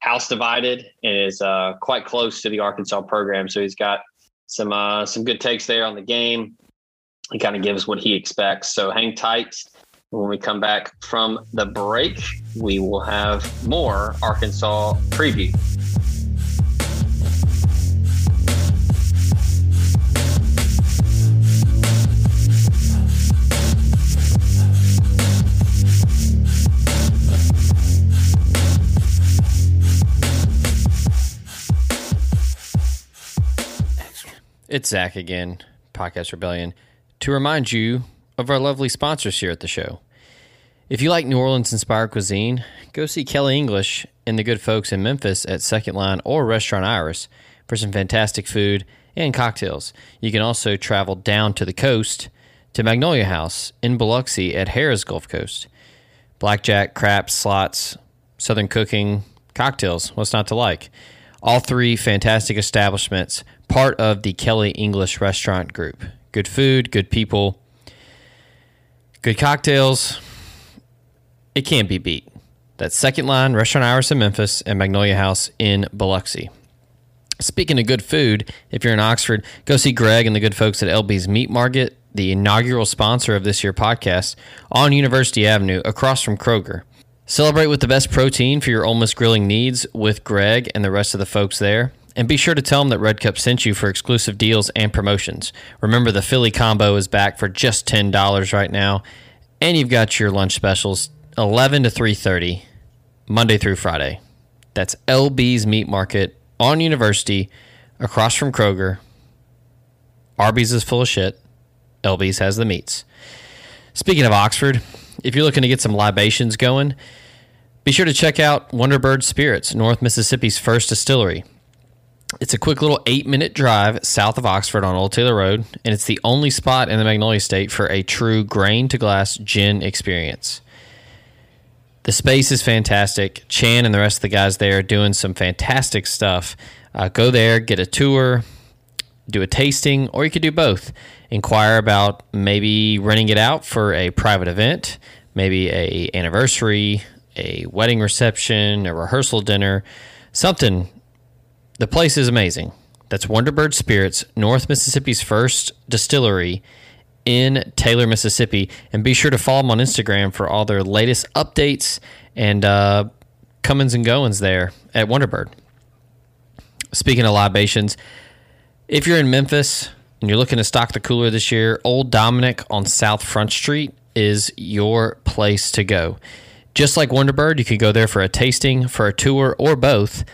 house divided and is uh, quite close to the Arkansas program. So he's got some uh, some good takes there on the game. He kind of gives what he expects. So hang tight. When we come back from the break, we will have more Arkansas preview. It's Zach again, Podcast Rebellion, to remind you of our lovely sponsors here at the show. If you like New Orleans inspired cuisine, go see Kelly English and the good folks in Memphis at Second Line or Restaurant Iris for some fantastic food and cocktails. You can also travel down to the coast to Magnolia House in Biloxi at Harrah's Gulf Coast. Blackjack, craps, slots, southern cooking, cocktails, what's not to like? All three fantastic establishments part of the Kelly English Restaurant Group. Good food, good people. Good cocktails. It can't be beat. That's Second Line, Restaurant Iris in Memphis, and Magnolia House in Biloxi. Speaking of good food, if you're in Oxford, go see Greg and the good folks at LB's Meat Market, the inaugural sponsor of this year podcast, on University Avenue across from Kroger. Celebrate with the best protein for your Miss grilling needs with Greg and the rest of the folks there. And be sure to tell them that Red Cup sent you for exclusive deals and promotions. Remember, the Philly combo is back for just $10 right now. And you've got your lunch specials 11 to 3.30 Monday through Friday. That's LB's Meat Market on University, across from Kroger. Arby's is full of shit. LB's has the meats. Speaking of Oxford, if you're looking to get some libations going, be sure to check out Wonderbird Spirits, North Mississippi's first distillery. It's a quick little eight minute drive south of Oxford on Old Taylor Road, and it's the only spot in the Magnolia State for a true grain to glass gin experience. The space is fantastic. Chan and the rest of the guys there are doing some fantastic stuff. Uh, go there, get a tour, do a tasting, or you could do both. Inquire about maybe renting it out for a private event, maybe a anniversary, a wedding reception, a rehearsal dinner, something. The place is amazing. That's Wonderbird Spirits, North Mississippi's first distillery in Taylor, Mississippi. And be sure to follow them on Instagram for all their latest updates and uh, comings and goings there at Wonderbird. Speaking of libations, if you're in Memphis and you're looking to stock the cooler this year, Old Dominick on South Front Street is your place to go. Just like Wonderbird, you can go there for a tasting, for a tour, or both.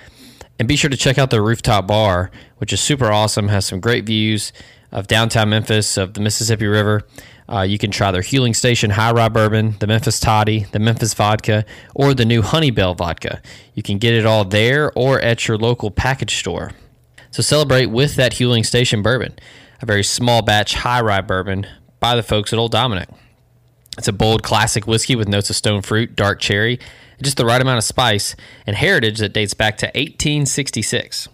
And be sure to check out the rooftop bar, which is super awesome, has some great views of downtown Memphis, of the Mississippi River. Uh, you can try their Huling Station High Rye Bourbon, the Memphis Toddy, the Memphis Vodka, or the new Honeybell Vodka. You can get it all there or at your local package store. So celebrate with that Huling Station bourbon, a very small batch high rye bourbon by the folks at Old Dominick. It's a bold classic whiskey with notes of stone fruit, dark cherry, just the right amount of spice, and heritage that dates back to 1866.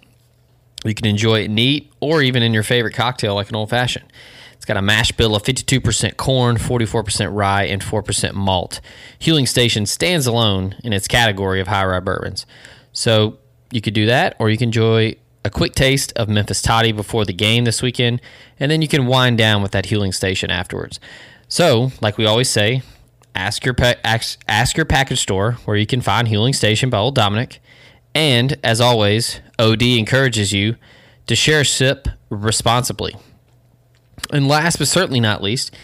You can enjoy it neat or even in your favorite cocktail like an old fashioned. It's got a mash bill of 52% corn, 44% rye, and 4% malt. Huling Station stands alone in its category of high rye bourbons. So you could do that, or you can enjoy a quick taste of Memphis Toddy before the game this weekend, and then you can wind down with that Huling Station afterwards. So, like we always say, ask your pa- ask, ask your package store where you can find Huling Station by Old Dominick. and as always, OD encourages you to share sip responsibly. And last but certainly not least,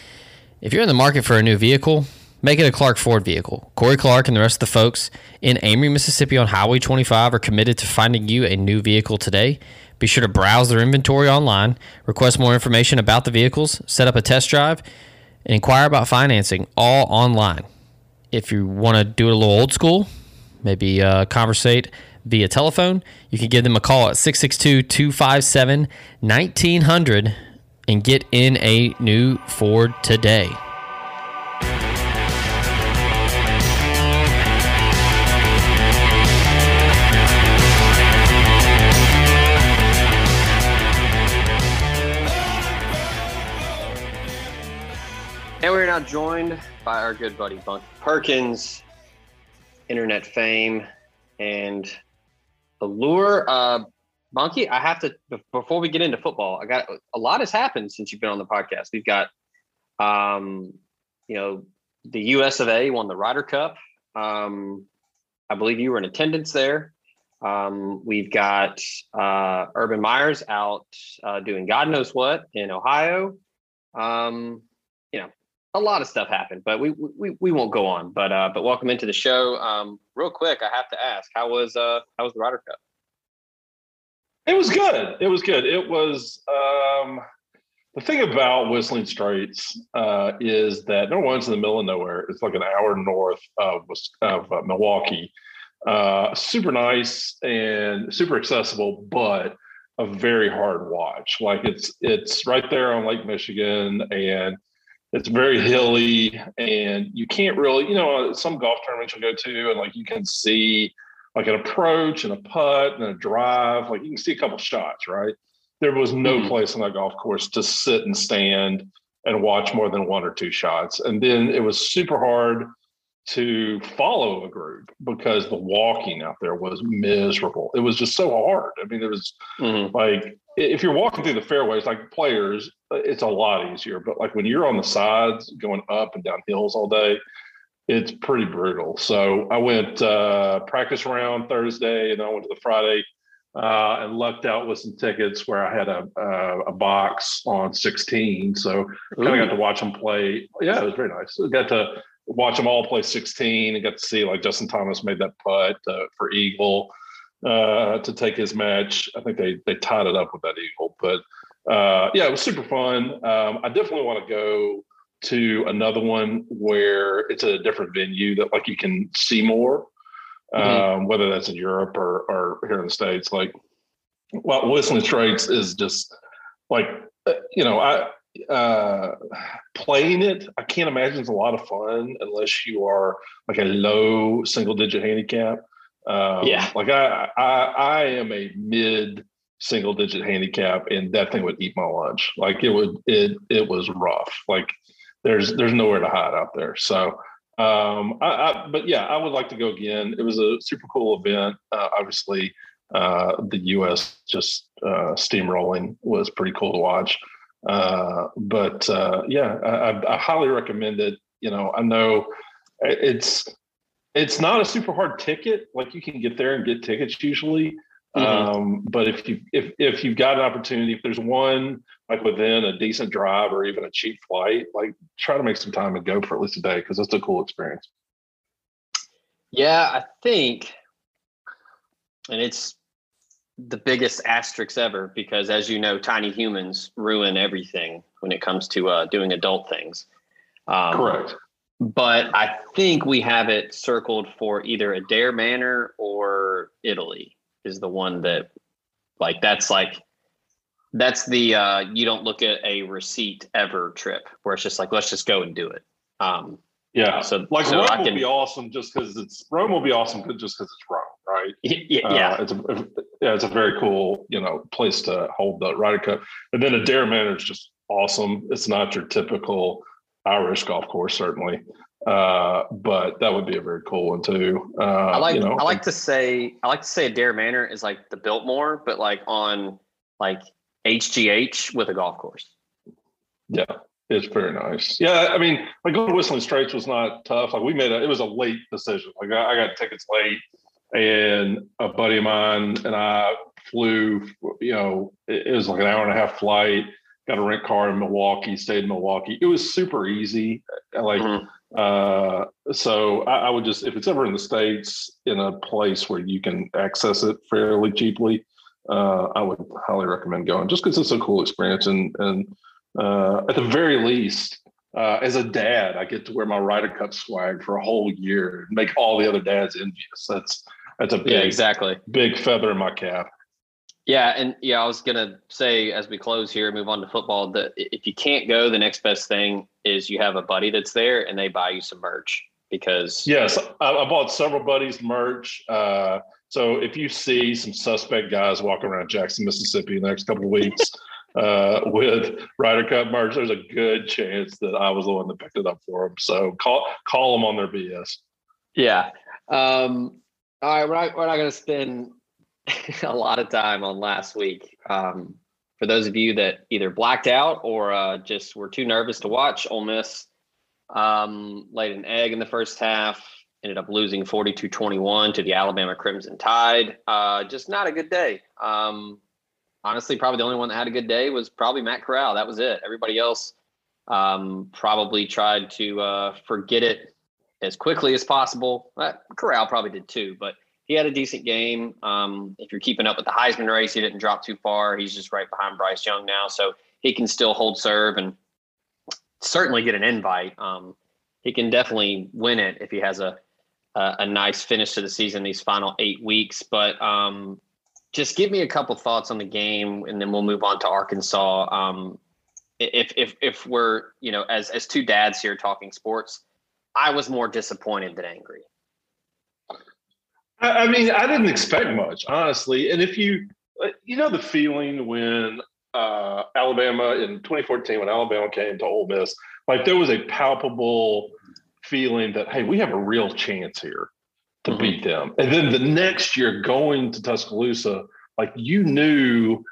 if you're in the market for a new vehicle, make it a Clark Ford vehicle. Corey Clark and the rest of the folks in Amory, Mississippi on Highway 25 are committed to finding you a new vehicle today. Be sure to browse their inventory online, request more information about the vehicles, set up a test drive, and inquire about financing all online. If you want to do it a little old school, maybe uh, conversate via telephone, you can give them a call at 662 257 1900 and get in a new Ford today. Now joined by our good buddy Bunky Perkins, internet fame, and allure. Uh, Bunky, I have to before we get into football. I got a lot has happened since you've been on the podcast. We've got, um, you know, the U.S. of A. won the Ryder Cup. Um, I believe you were in attendance there. Um, we've got uh, Urban Meyer's out uh, doing God knows what in Ohio. Um, you know, a lot of stuff happened, but we we, we won't go on. But uh, but welcome into the show. Um, real quick, I have to ask, how was uh how was the Ryder Cup? It was good. It was good. It was um, the thing about Whistling Straits uh, is that number one, it's in the middle of nowhere. It's like an hour north of of uh, Milwaukee. Uh, super nice and super accessible, but a very hard watch. Like it's it's right there on Lake Michigan and it's very hilly and you can't really, you know, some golf tournaments you go to and like you can see like an approach and a putt and a drive, like you can see a couple shots, right? There was no mm-hmm. place on that golf course to sit and stand and watch more than one or two shots. And then it was super hard to follow a group because the walking out there was miserable. It was just so hard. I mean, it was mm-hmm. like if you're walking through the fairways, like players, it's a lot easier. But like when you're on the sides going up and down hills all day, it's pretty brutal. So I went uh, practice round Thursday, and then I went to the Friday uh, and lucked out with some tickets where I had a a, a box on 16. So kind of got to watch them play. Yeah, it was very nice. I got to watch them all play 16 and got to see like Justin Thomas made that putt uh, for Eagle uh, to take his match. I think they they tied it up with that Eagle, but uh, yeah, it was super fun. Um, I definitely want to go to another one where it's a different venue that like you can see more, mm-hmm. um, whether that's in Europe or, or here in the States. Like, well, Whistling Straits is just like, uh, you know, I, uh, playing it, I can't imagine it's a lot of fun unless you are like a low single digit handicap. Um, yeah. Like I, I, I am a mid single digit handicap and that thing would eat my lunch. Like it would, it, it was rough. Like there's there's nowhere to hide out there. So, um, I, I, but yeah, I would like to go again. It was a super cool event. Uh, obviously, uh, the U.S. just uh, steamrolling was pretty cool to watch. Uh, but uh, yeah, I, I, highly recommend it. You know, I know it's it's not a super hard ticket. Like you can get there and get tickets usually. Mm-hmm. Um, but if you if if you've got an opportunity, if there's one like within a decent drive or even a cheap flight, like try to make some time and go for at least a day because it's a cool experience. Yeah, I think, and it's the biggest asterisk ever because, as you know, tiny humans ruin everything when it comes to uh, doing adult things. Um, Correct. But I think we have it circled for either Adare Manor or Italy is the one that, like, that's like that's the uh, you don't look at a receipt ever trip where it's just like let's just go and do it. Um, yeah. So like so Rome can, will be awesome just because it's Rome will be awesome just because it's Rome, right? Yeah. Uh, it's a yeah, it's a very cool you know place to hold the Ryder Cup, and then Adare Manor is just awesome. It's not your typical Irish golf course, certainly. Uh, but that would be a very cool one too. Uh, I like you know, I like to say I like to say Adare Manor is like the Biltmore, but like on like HGH with a golf course. Yeah, it's very nice. Yeah, I mean, like going to Whistling Straits was not tough. Like we made a, it was a late decision. Like I, I got tickets late, and a buddy of mine and I flew. You know, it, it was like an hour and a half flight. Got a rent car in Milwaukee. Stayed in Milwaukee. It was super easy. Like. Mm-hmm. Uh, so I, I, would just, if it's ever in the States in a place where you can access it fairly cheaply, uh, I would highly recommend going just because it's a cool experience. And, and uh, at the very least, uh, as a dad, I get to wear my Ryder Cup swag for a whole year and make all the other dads envious. That's that's a big, yeah, exactly big feather in my cap. Yeah, and yeah, I was gonna say as we close here, move on to football. That if you can't go, the next best thing is you have a buddy that's there and they buy you some merch because yes, I, I bought several buddies merch. Uh, so if you see some suspect guys walking around Jackson, Mississippi in the next couple of weeks [LAUGHS] uh, with Ryder Cup merch, there's a good chance that I was the one that picked it up for them. So call call them on their BS. Yeah. Um, all right, we're not, we're not going to spend [LAUGHS] a lot of time on last week. Um, for those of you that either blacked out or uh, just were too nervous to watch, Ole Miss um, laid an egg in the first half ended up losing 42-21 to the Alabama Crimson Tide. Uh, just not a good day. Um, honestly, probably the only one that had a good day was probably Matt Corral. That was it. Everybody else um, probably tried to uh, forget it as quickly as possible. Corral probably did too, but he had a decent game. Um, if you're keeping up with the Heisman race, he didn't drop too far. He's just right behind Bryce Young now, so he can still hold serve and certainly get an invite. Um, he can definitely win it if he has a a, a nice finish to the season these final eight weeks. But um, just give me a couple thoughts on the game, and then we'll move on to Arkansas. Um, if if if we're you know as as two dads here talking sports, I was more disappointed than angry. I mean, I didn't expect much, honestly. And if you, you know, the feeling when uh, Alabama in 2014 when Alabama came to Ole Miss, like there was a palpable feeling that hey, we have a real chance here to mm-hmm. beat them. And then the next year going to Tuscaloosa, like you knew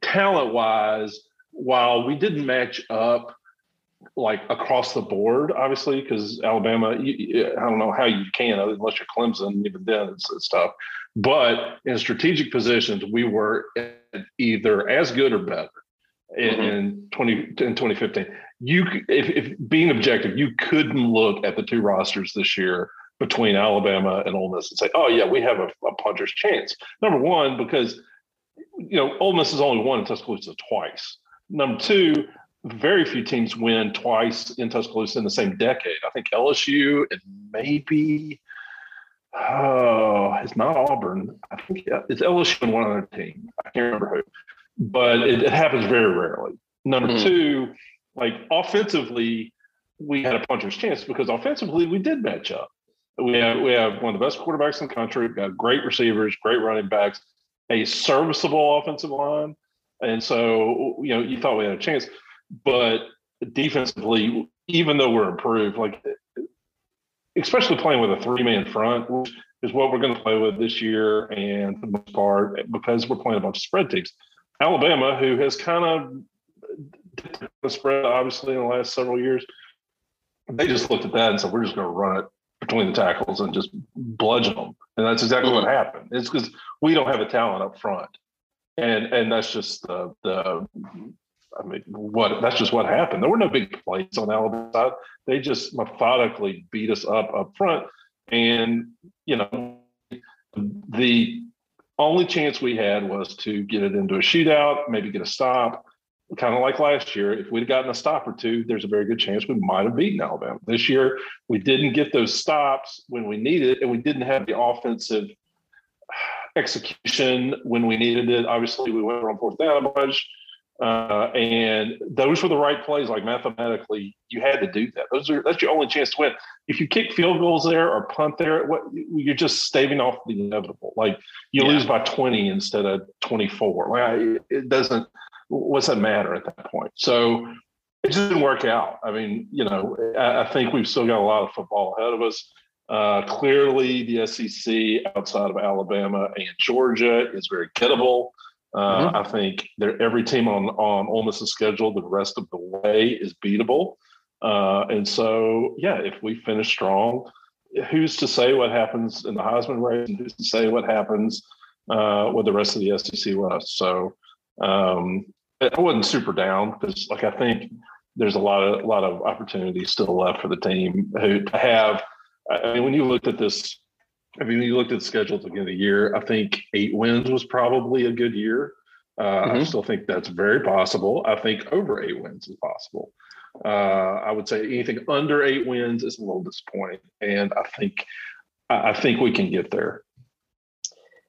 talent wise, while we didn't match up like across the board, obviously, because Alabama, you, I don't know how you can unless you're Clemson. Even then, it's, it's tough. But in strategic positions, we were either as good or better in, mm-hmm. in 20 in 2015. You, if, if being objective, you couldn't look at the two rosters this year between Alabama and Ole Miss and say, "Oh yeah, we have a, a puncher's chance." Number one, because you know Ole Miss has only won in Tuscaloosa twice. Number two, very few teams win twice in Tuscaloosa in the same decade. I think LSU and maybe oh, it's not Auburn. I think it's LSU and one other team. I can't remember who, but it, it happens very rarely. Number mm-hmm. two, like offensively, we had a puncher's chance because offensively we did match up. We have we have one of the best quarterbacks in the country. We've got great receivers, great running backs, a serviceable offensive line, and so you know you thought we had a chance, but defensively, even though we're improved, like especially playing with a three man front, which is what we're going to play with this year, and for the most part because we're playing a bunch of spread teams. Alabama, who has kind of the spread obviously in the last several years, they just looked at that and said, "We're just going to run it between the tackles and just bludgeon them. And that's exactly what happened. It's because we don't have a talent up front. And and that's just the the I mean what that's just what happened. There were no big plays on Alabama side. They just methodically beat us up up front. And you know the only chance we had was to get it into a shootout, maybe get a stop, kind of like last year, if we'd gotten a stop or two, there's a very good chance we might have beaten Alabama. This year, we didn't get those stops when we needed it, and we didn't have the offensive execution when we needed it. Obviously, we went on fourth down a bunch, uh, and those were the right plays. Like mathematically, you had to do that. Those are that's your only chance to win. If you kick field goals there or punt there, what you're just staving off the inevitable. Like you yeah. lose by 20 instead of 24. Like it doesn't what's that matter at that point? So it just didn't work out. I mean, you know, I, I think we've still got a lot of football ahead of us. Uh, clearly, the SEC outside of Alabama and Georgia is very gettable. Uh, mm-hmm. I think every team on on Ole Miss's schedule the rest of the way is beatable. Uh, and so, yeah, if we finish strong, who's to say what happens in the Heisman race? And who's to say what happens uh, with the rest of the SEC West? So, um, I wasn't super down because, like, I think there's a lot of a lot of opportunities still left for the team who to have. I mean, when you looked at this, I mean, you looked at the schedule at the beginning of the year, I think eight wins was probably a good year. Uh, mm-hmm. I still think that's very possible. I think over eight wins is possible. Uh, I would say anything under eight wins is a little disappointing, and I think I think we can get there.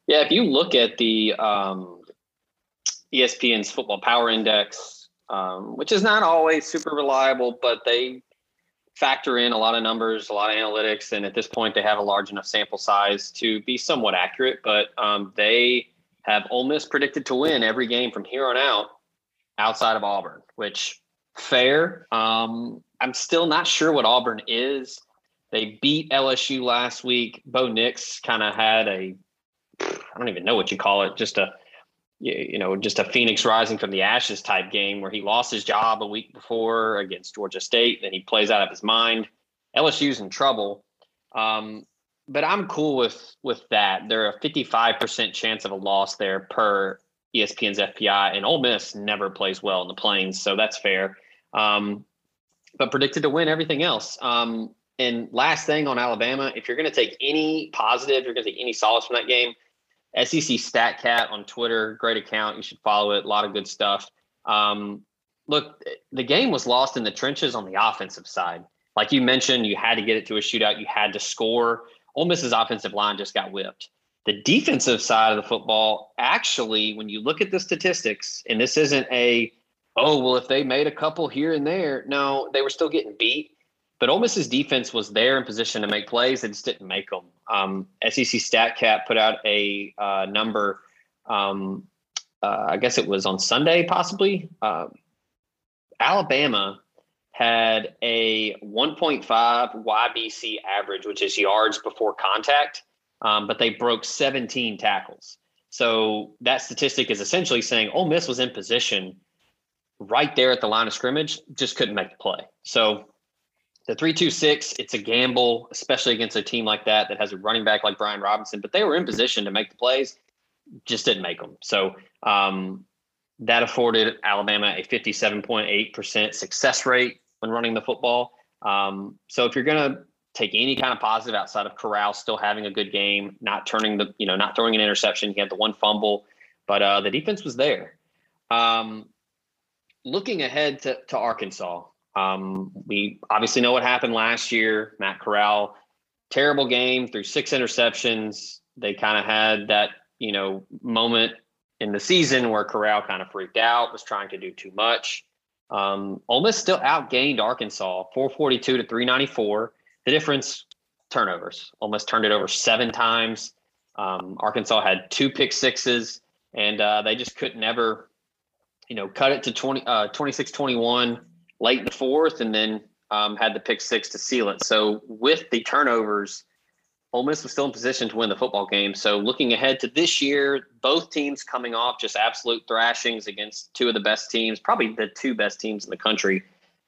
Yeah, if you look at the um, ESPN's Football Power Index, um, which is not always super reliable, but they factor in a lot of numbers, a lot of analytics, and at this point, they have a large enough sample size to be somewhat accurate. But um, they have Ole Miss predicted to win every game from here on out, outside of Auburn, which fair. Um, I'm still not sure what Auburn is. They beat LSU last week. Bo Nix kind of had a, I don't even know what you call it, just a you know, just a phoenix rising from the ashes type game where he lost his job a week before against Georgia State. Then he plays out of his mind. LSU's in trouble. Um, but I'm cool with with that. They're a 55% chance of a loss there per ESPN's FPI, and Ole Miss never plays well in the plains, so that's fair. Um, but predicted to win everything else. Um, and last thing on Alabama, if you're going to take any positive, you're going to take any solace from that game SEC StatCat on Twitter, great account. You should follow it. A lot of good stuff. Um, look, the game was lost in the trenches on the offensive side. Like you mentioned, you had to get it to a shootout. You had to score. Ole Miss's offensive line just got whipped. The defensive side of the football, actually, when you look at the statistics, and this isn't a, oh, well, if they made a couple here and there, no, they were still getting beat. But Ole Miss's defense was there in position to make plays. They just didn't make them. Um, SEC StatCat put out a uh, number um, uh, I guess it was on Sunday, possibly. Uh, Alabama had a 1.5 YBC average, which is yards before contact, um, but they broke 17 tackles. So that statistic is essentially saying Ole Miss was in position right there at the line of scrimmage, just couldn't make the play. So the three-two-six, it's a gamble, especially against a team like that that has a running back like Brian Robinson. But they were in position to make the plays, just didn't make them. So um, that afforded Alabama a 57.8% success rate when running the football. Um, so if you're going to take any kind of positive outside of Corral still having a good game, not turning the, you know, not throwing an interception, he had the one fumble, but uh, the defense was there. Um, looking ahead to, to Arkansas, um, we obviously know what happened last year. Matt Corral, terrible game threw six interceptions. They kind of had that, you know, moment in the season where Corral kind of freaked out, was trying to do too much. Um, Ole Miss still outgained Arkansas 442 to 394. The difference turnovers. Ole Miss turned it over seven times. Um, Arkansas had two pick sixes, and uh, they just could never, you know, cut it to 20, uh, 26 21 late in the fourth, and then um, had the pick six to seal it. So with the turnovers, Ole Miss was still in position to win the football game. So looking ahead to this year, both teams coming off just absolute thrashings against two of the best teams, probably the two best teams in the country.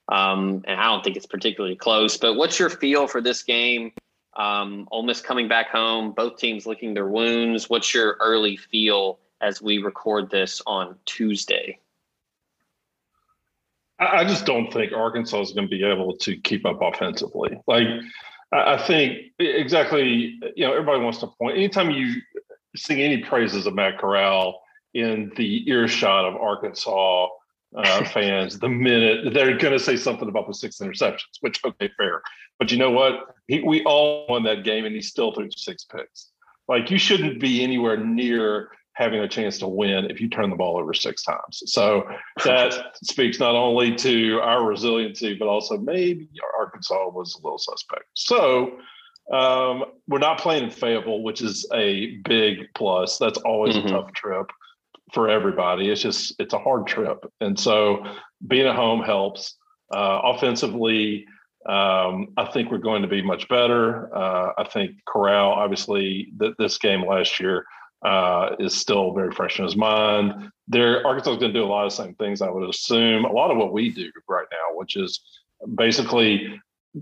Um, and I don't think it's particularly close. But what's your feel for this game? Um, Ole Miss coming back home, both teams licking their wounds. What's your early feel as we record this on Tuesday? I just don't think Arkansas is going to be able to keep up offensively. Like, I think exactly, you know, everybody wants to point. Anytime you sing any praises of Matt Corral in the earshot of Arkansas uh, [LAUGHS] fans, the minute they're going to say something about the six interceptions, which, okay, fair. But you know what? He, we all won that game and he still threw six picks. Like, you shouldn't be anywhere near having a chance to win if you turn the ball over six times. So [LAUGHS] that speaks not only to our resiliency, but also maybe Arkansas was a little suspect. So um, we're not playing in Fayetteville, which is a big plus. That's always mm-hmm. a tough trip for everybody. It's just it's a hard trip, and so being at home helps. Uh, offensively, um, I think we're going to be much better. Uh, I think Corral, obviously, th- this game last year uh, is still very fresh in his mind. There, Arkansas is going to do a lot of the same things. I would assume a lot of what we do right now, which is basically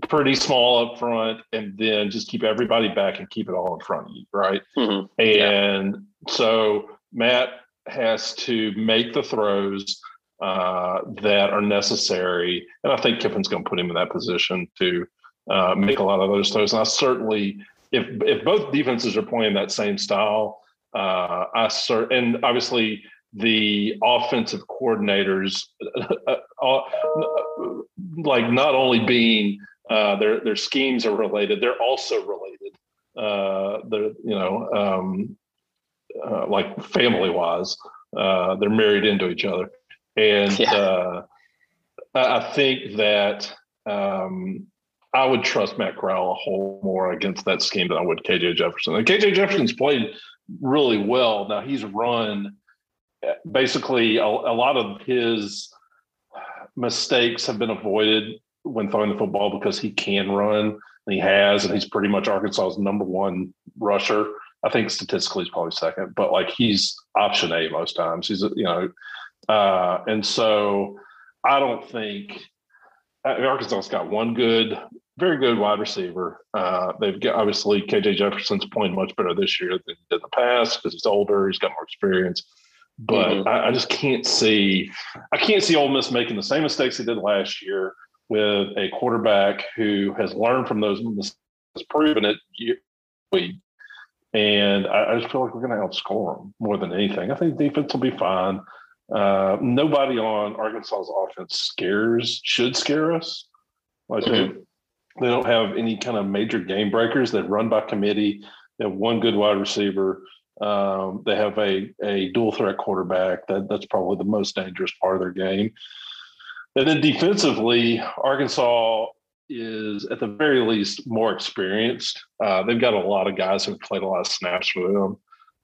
pretty small up front, and then just keep everybody back and keep it all in front of you, right? Mm-hmm. And yeah. so Matt has to make the throws uh, that are necessary, and I think Kiffin's going to put him in that position to uh, make a lot of those throws. And I certainly, if if both defenses are playing that same style, uh, I cert- and obviously the offensive coordinators, uh, uh, like not only being uh, their their schemes are related, they're also related. Uh, they're you know um, uh, like family wise, uh, they're married into each other, and yeah. uh, I think that um, I would trust Matt Corral a whole more against that scheme than I would KJ Jefferson. And KJ Jefferson's played really well. Now he's run basically a, a, lot of his mistakes have been avoided when throwing the football because he can run and he has, and he's pretty much Arkansas's number one rusher. I think statistically he's probably second, but like he's option A most times. He's you know, uh, and so I don't think Arkansas's got one good very good wide receiver. Uh, they've got obviously KJ Jefferson's playing much better this year than in the past because he's older, he's got more experience. But mm-hmm. I, I, just can't see, I can't see Ole Miss making the same mistakes they did last year with a quarterback who has learned from those mistakes, has proven it. Week, and I, I just feel like we're going to outscore them more than anything. I think defense will be fine. Uh, nobody on Arkansas's offense scares, should scare us. Like mm-hmm. They don't have any kind of major game breakers. They run by committee. They have one good wide receiver. Um, they have a a dual threat quarterback. That that's probably the most dangerous part of their game. And then defensively, Arkansas is at the very least more experienced. Uh, they've got a lot of guys who've played a lot of snaps for them.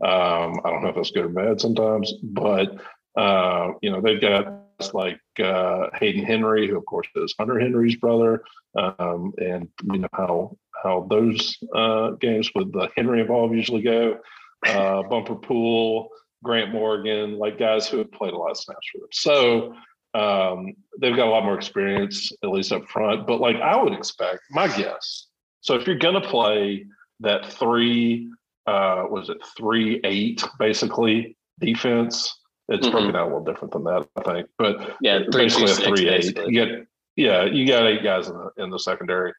Um, I don't know if that's good or bad sometimes, but uh, you know they've got like uh, Hayden Henry, who of course is Hunter Henry's brother, um, and you know how how those uh, games with the Henry involved usually go. Uh, Bumper Pool, Grant Morgan, like guys who have played a lot of snaps for them. So um, they've got a lot more experience, at least up front. But like I would expect, my guess. So if you're gonna play that three, uh, was it three eight basically defense? It's mm-hmm. broken out a little different than that, I think. But yeah, three, basically two, a three eight. Basically. You get yeah, you got eight guys in the in the secondary.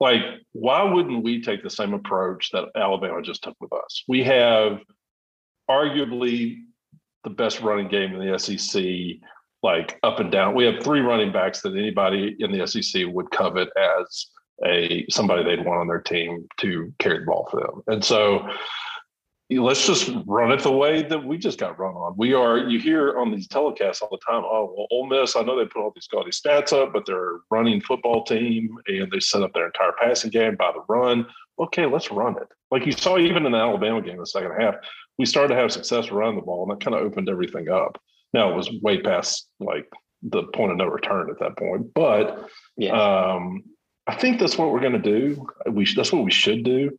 Like, why wouldn't we take the same approach that Alabama just took with us? We have arguably the best running game in the SEC, like up and down. We have three running backs that anybody in the SEC would covet as a somebody they'd want on their team to carry the ball for them. And so let's just run it the way that we just got run on. We are, you hear on these telecasts all the time, oh, well, Ole Miss, I know they put all these gaudy stats up, but they're a running football team and they set up their entire passing game by the run. Okay, let's run it. Like you saw even in the Alabama game in the second half, we started to have success running the ball and that kind of opened everything up. Now it was way past like the point of no return at that point, but yeah. um, I think that's what we're going to do. We that's what we should do.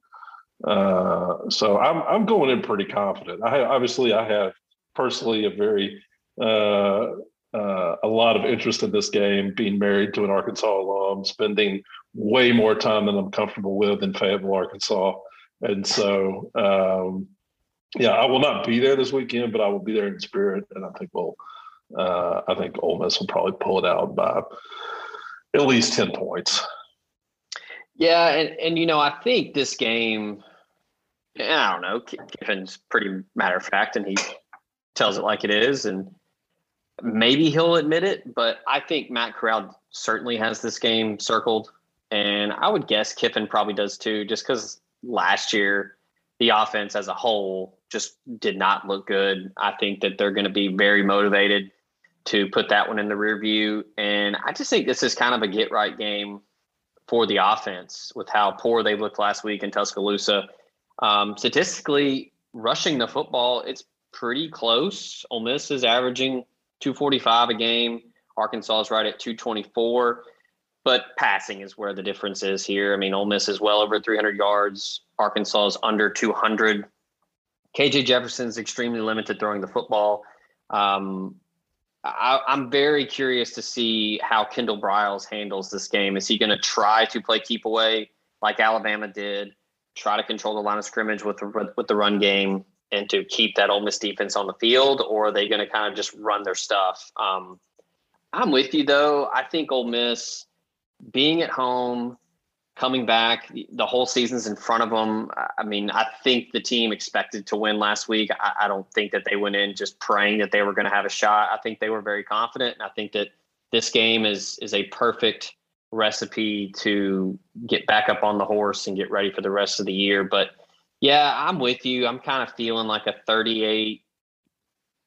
Uh, so I'm I'm going in pretty confident. I obviously I have personally a very uh, uh, a lot of interest in this game. Being married to an Arkansas alum, spending way more time than I'm comfortable with in Fayetteville, Arkansas, and so um, yeah, I will not be there this weekend, but I will be there in spirit, and I think we'll uh, I think Ole Miss will probably pull it out by at least ten points. Yeah, and and you know I think this game I don't know. Kiffin's pretty matter of fact, and he tells it like it is, and maybe he'll admit it. But I think Matt Corral certainly has this game circled, and I would guess Kiffin probably does too, just because last year the offense as a whole just did not look good. I think that they're going to be very motivated to put that one in the rear view, and I just think this is kind of a get right game for the offense with how poor they looked last week in Tuscaloosa um, statistically, rushing the football, it's pretty close. Ole Miss is averaging 245 a game. Arkansas is right at 224. But passing is where the difference is here. I mean, Ole Miss is well over 300 yards. Arkansas is under 200. KJ Jefferson is extremely limited throwing the football. Um, I, am very curious to see how Kendall Briles handles this game. Is he going to try to play keep away like Alabama did? Try to control the line of scrimmage with the, with the run game and to keep that Ole Miss defense on the field, or are they going to kind of just run their stuff? Um, I'm with you though. I think Ole Miss being at home, coming back, the whole season's in front of them. I mean, I think the team expected to win last week. I, I don't think that they went in just praying that they were going to have a shot. I think they were very confident, and I think that this game is is a perfect recipe to get back up on the horse and get ready for the rest of the year. But yeah, I'm with you. I'm kind of feeling like a 38,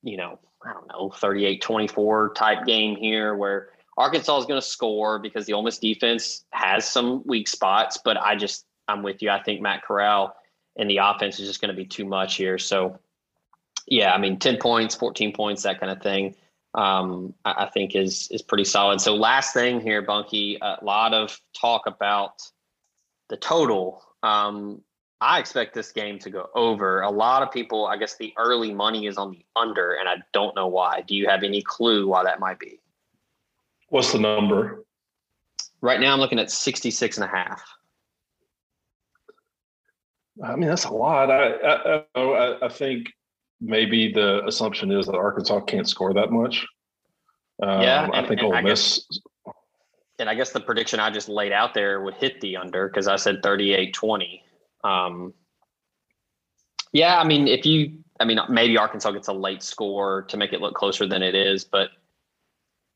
you know, I don't know, 38 24 type game here where Arkansas is going to score because the Ole Miss defense has some weak spots. But I just, I'm with you. I think Matt Corral and the offense is just going to be too much here. So, yeah, I mean, 10 points, 14 points, that kind of thing um, I, I, think is is pretty solid. So last thing here, Bunky, a lot of talk about the total. Um, I expect this game to go over. A lot of people, I guess the early money is on the under, and I don't know why. Do you have any clue why that might be? What's the number? Right now, I'm looking at 66 and a half. I mean, that's a lot. I, I, I, I think maybe the assumption is that Arkansas can't score that much. Um, yeah, and, I think Ole Miss. Guess, and I guess the prediction I just laid out there would hit the under because I said 38 20. Um, yeah, I mean, if you, I mean, maybe Arkansas gets a late score to make it look closer than it is, but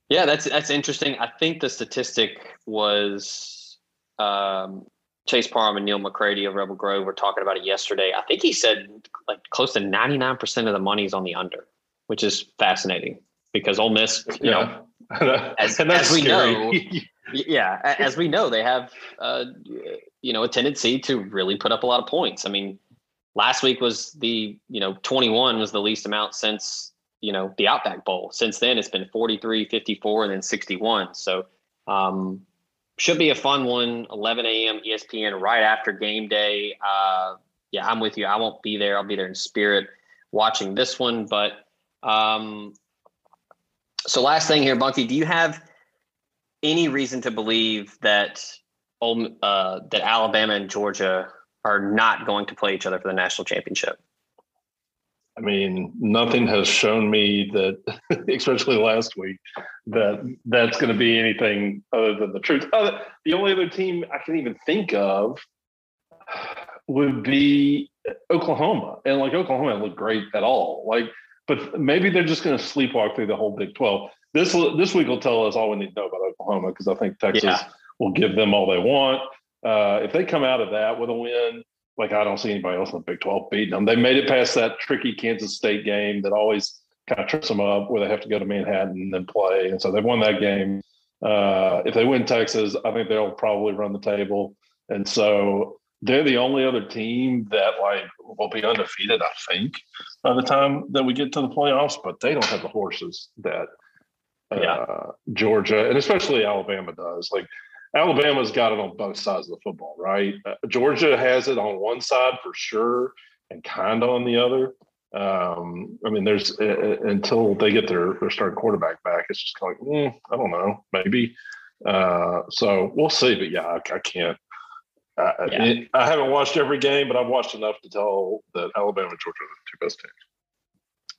yeah, that's that's interesting. I think the statistic was um, Chase Parham and Neal McCready of Rebel Grove were talking about it yesterday. I think he said like close to 99% of the money is on the under, which is fascinating because Ole Miss, you yeah. know, [LAUGHS] as, as we scary. know, [LAUGHS] yeah, as we know, they have, uh, you know, a tendency to really put up a lot of points. I mean, last week was the you know 21 was the least amount since you know the Outback Bowl. Since then, it's been 43, 54, and then 61. So um, should be a fun one. 11 a.m. ESPN right after game day. Uh, yeah, I'm with you. I won't be there. I'll be there in spirit watching this one. But um, so last thing here, Bunky, do you have any reason to believe that uh, that Alabama and Georgia are not going to play each other for the national championship? I mean, nothing has shown me that, [LAUGHS] especially last week, that that's going to be anything other than the truth. Uh, the only other team I can even think of would be Oklahoma, and like Oklahoma look great at all. Like, but maybe they're just going to sleepwalk through the whole Big Twelve. This this week will tell us all we need to know about Oklahoma because I think Texas yeah. will give them all they want. Uh, if they come out of that with a win, like I don't see anybody else in the Big 12 beating them. They made it past that tricky Kansas State game that always kind of trips them up where they have to go to Manhattan and then play. And so they've won that game. Uh, if they win Texas, I think they'll probably run the table. And so they're the only other team that like will be undefeated, I think, by the time that we get to the playoffs, but they don't have the horses that uh, yeah. Georgia and especially Alabama does. Like Alabama's got it on both sides of the football, right? Uh, Georgia has it on one side for sure, and kind of on the other. Um, I mean, there's uh, uh, until they get their their starting quarterback back, it's just like mm, I don't know, maybe. Uh, so we'll see, but yeah, I, I can't. I, yeah. it, I haven't watched every game, but I've watched enough to tell that Alabama and Georgia are the two best teams.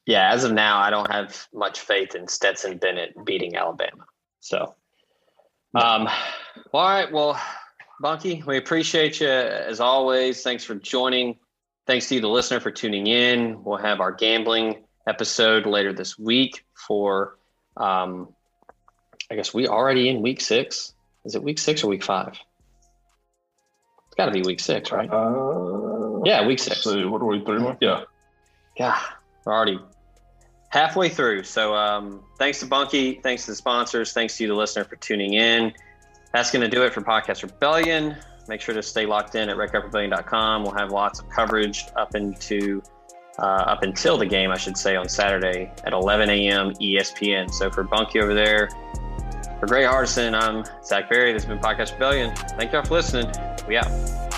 Yeah, as of now, I don't have much faith in Stetson Bennett beating Alabama. So um, all right. Well, Bunky, we appreciate you as always. Thanks for joining. Thanks to you, the listener, for tuning in. We'll have our gambling episode later this week for, um, I guess we already in week six. Is it week six or week five? It's got to be week six, right? Uh, yeah, week six. So what are we, three months? Yeah. Yeah, we're already halfway through. So um, thanks to Bunky. Thanks to the sponsors. Thanks to you, the listener, for tuning in. That's going to do it for Podcast Rebellion. Make sure to stay locked in at redcuprebellion.com. We'll have lots of coverage up into uh, up until the game, I should say, on Saturday at 11 a.m. ESPN. So for Bunky over there, for Gray Hardison, I'm Zach Berry. This has been Podcast Rebellion. Thank y'all for listening. We out.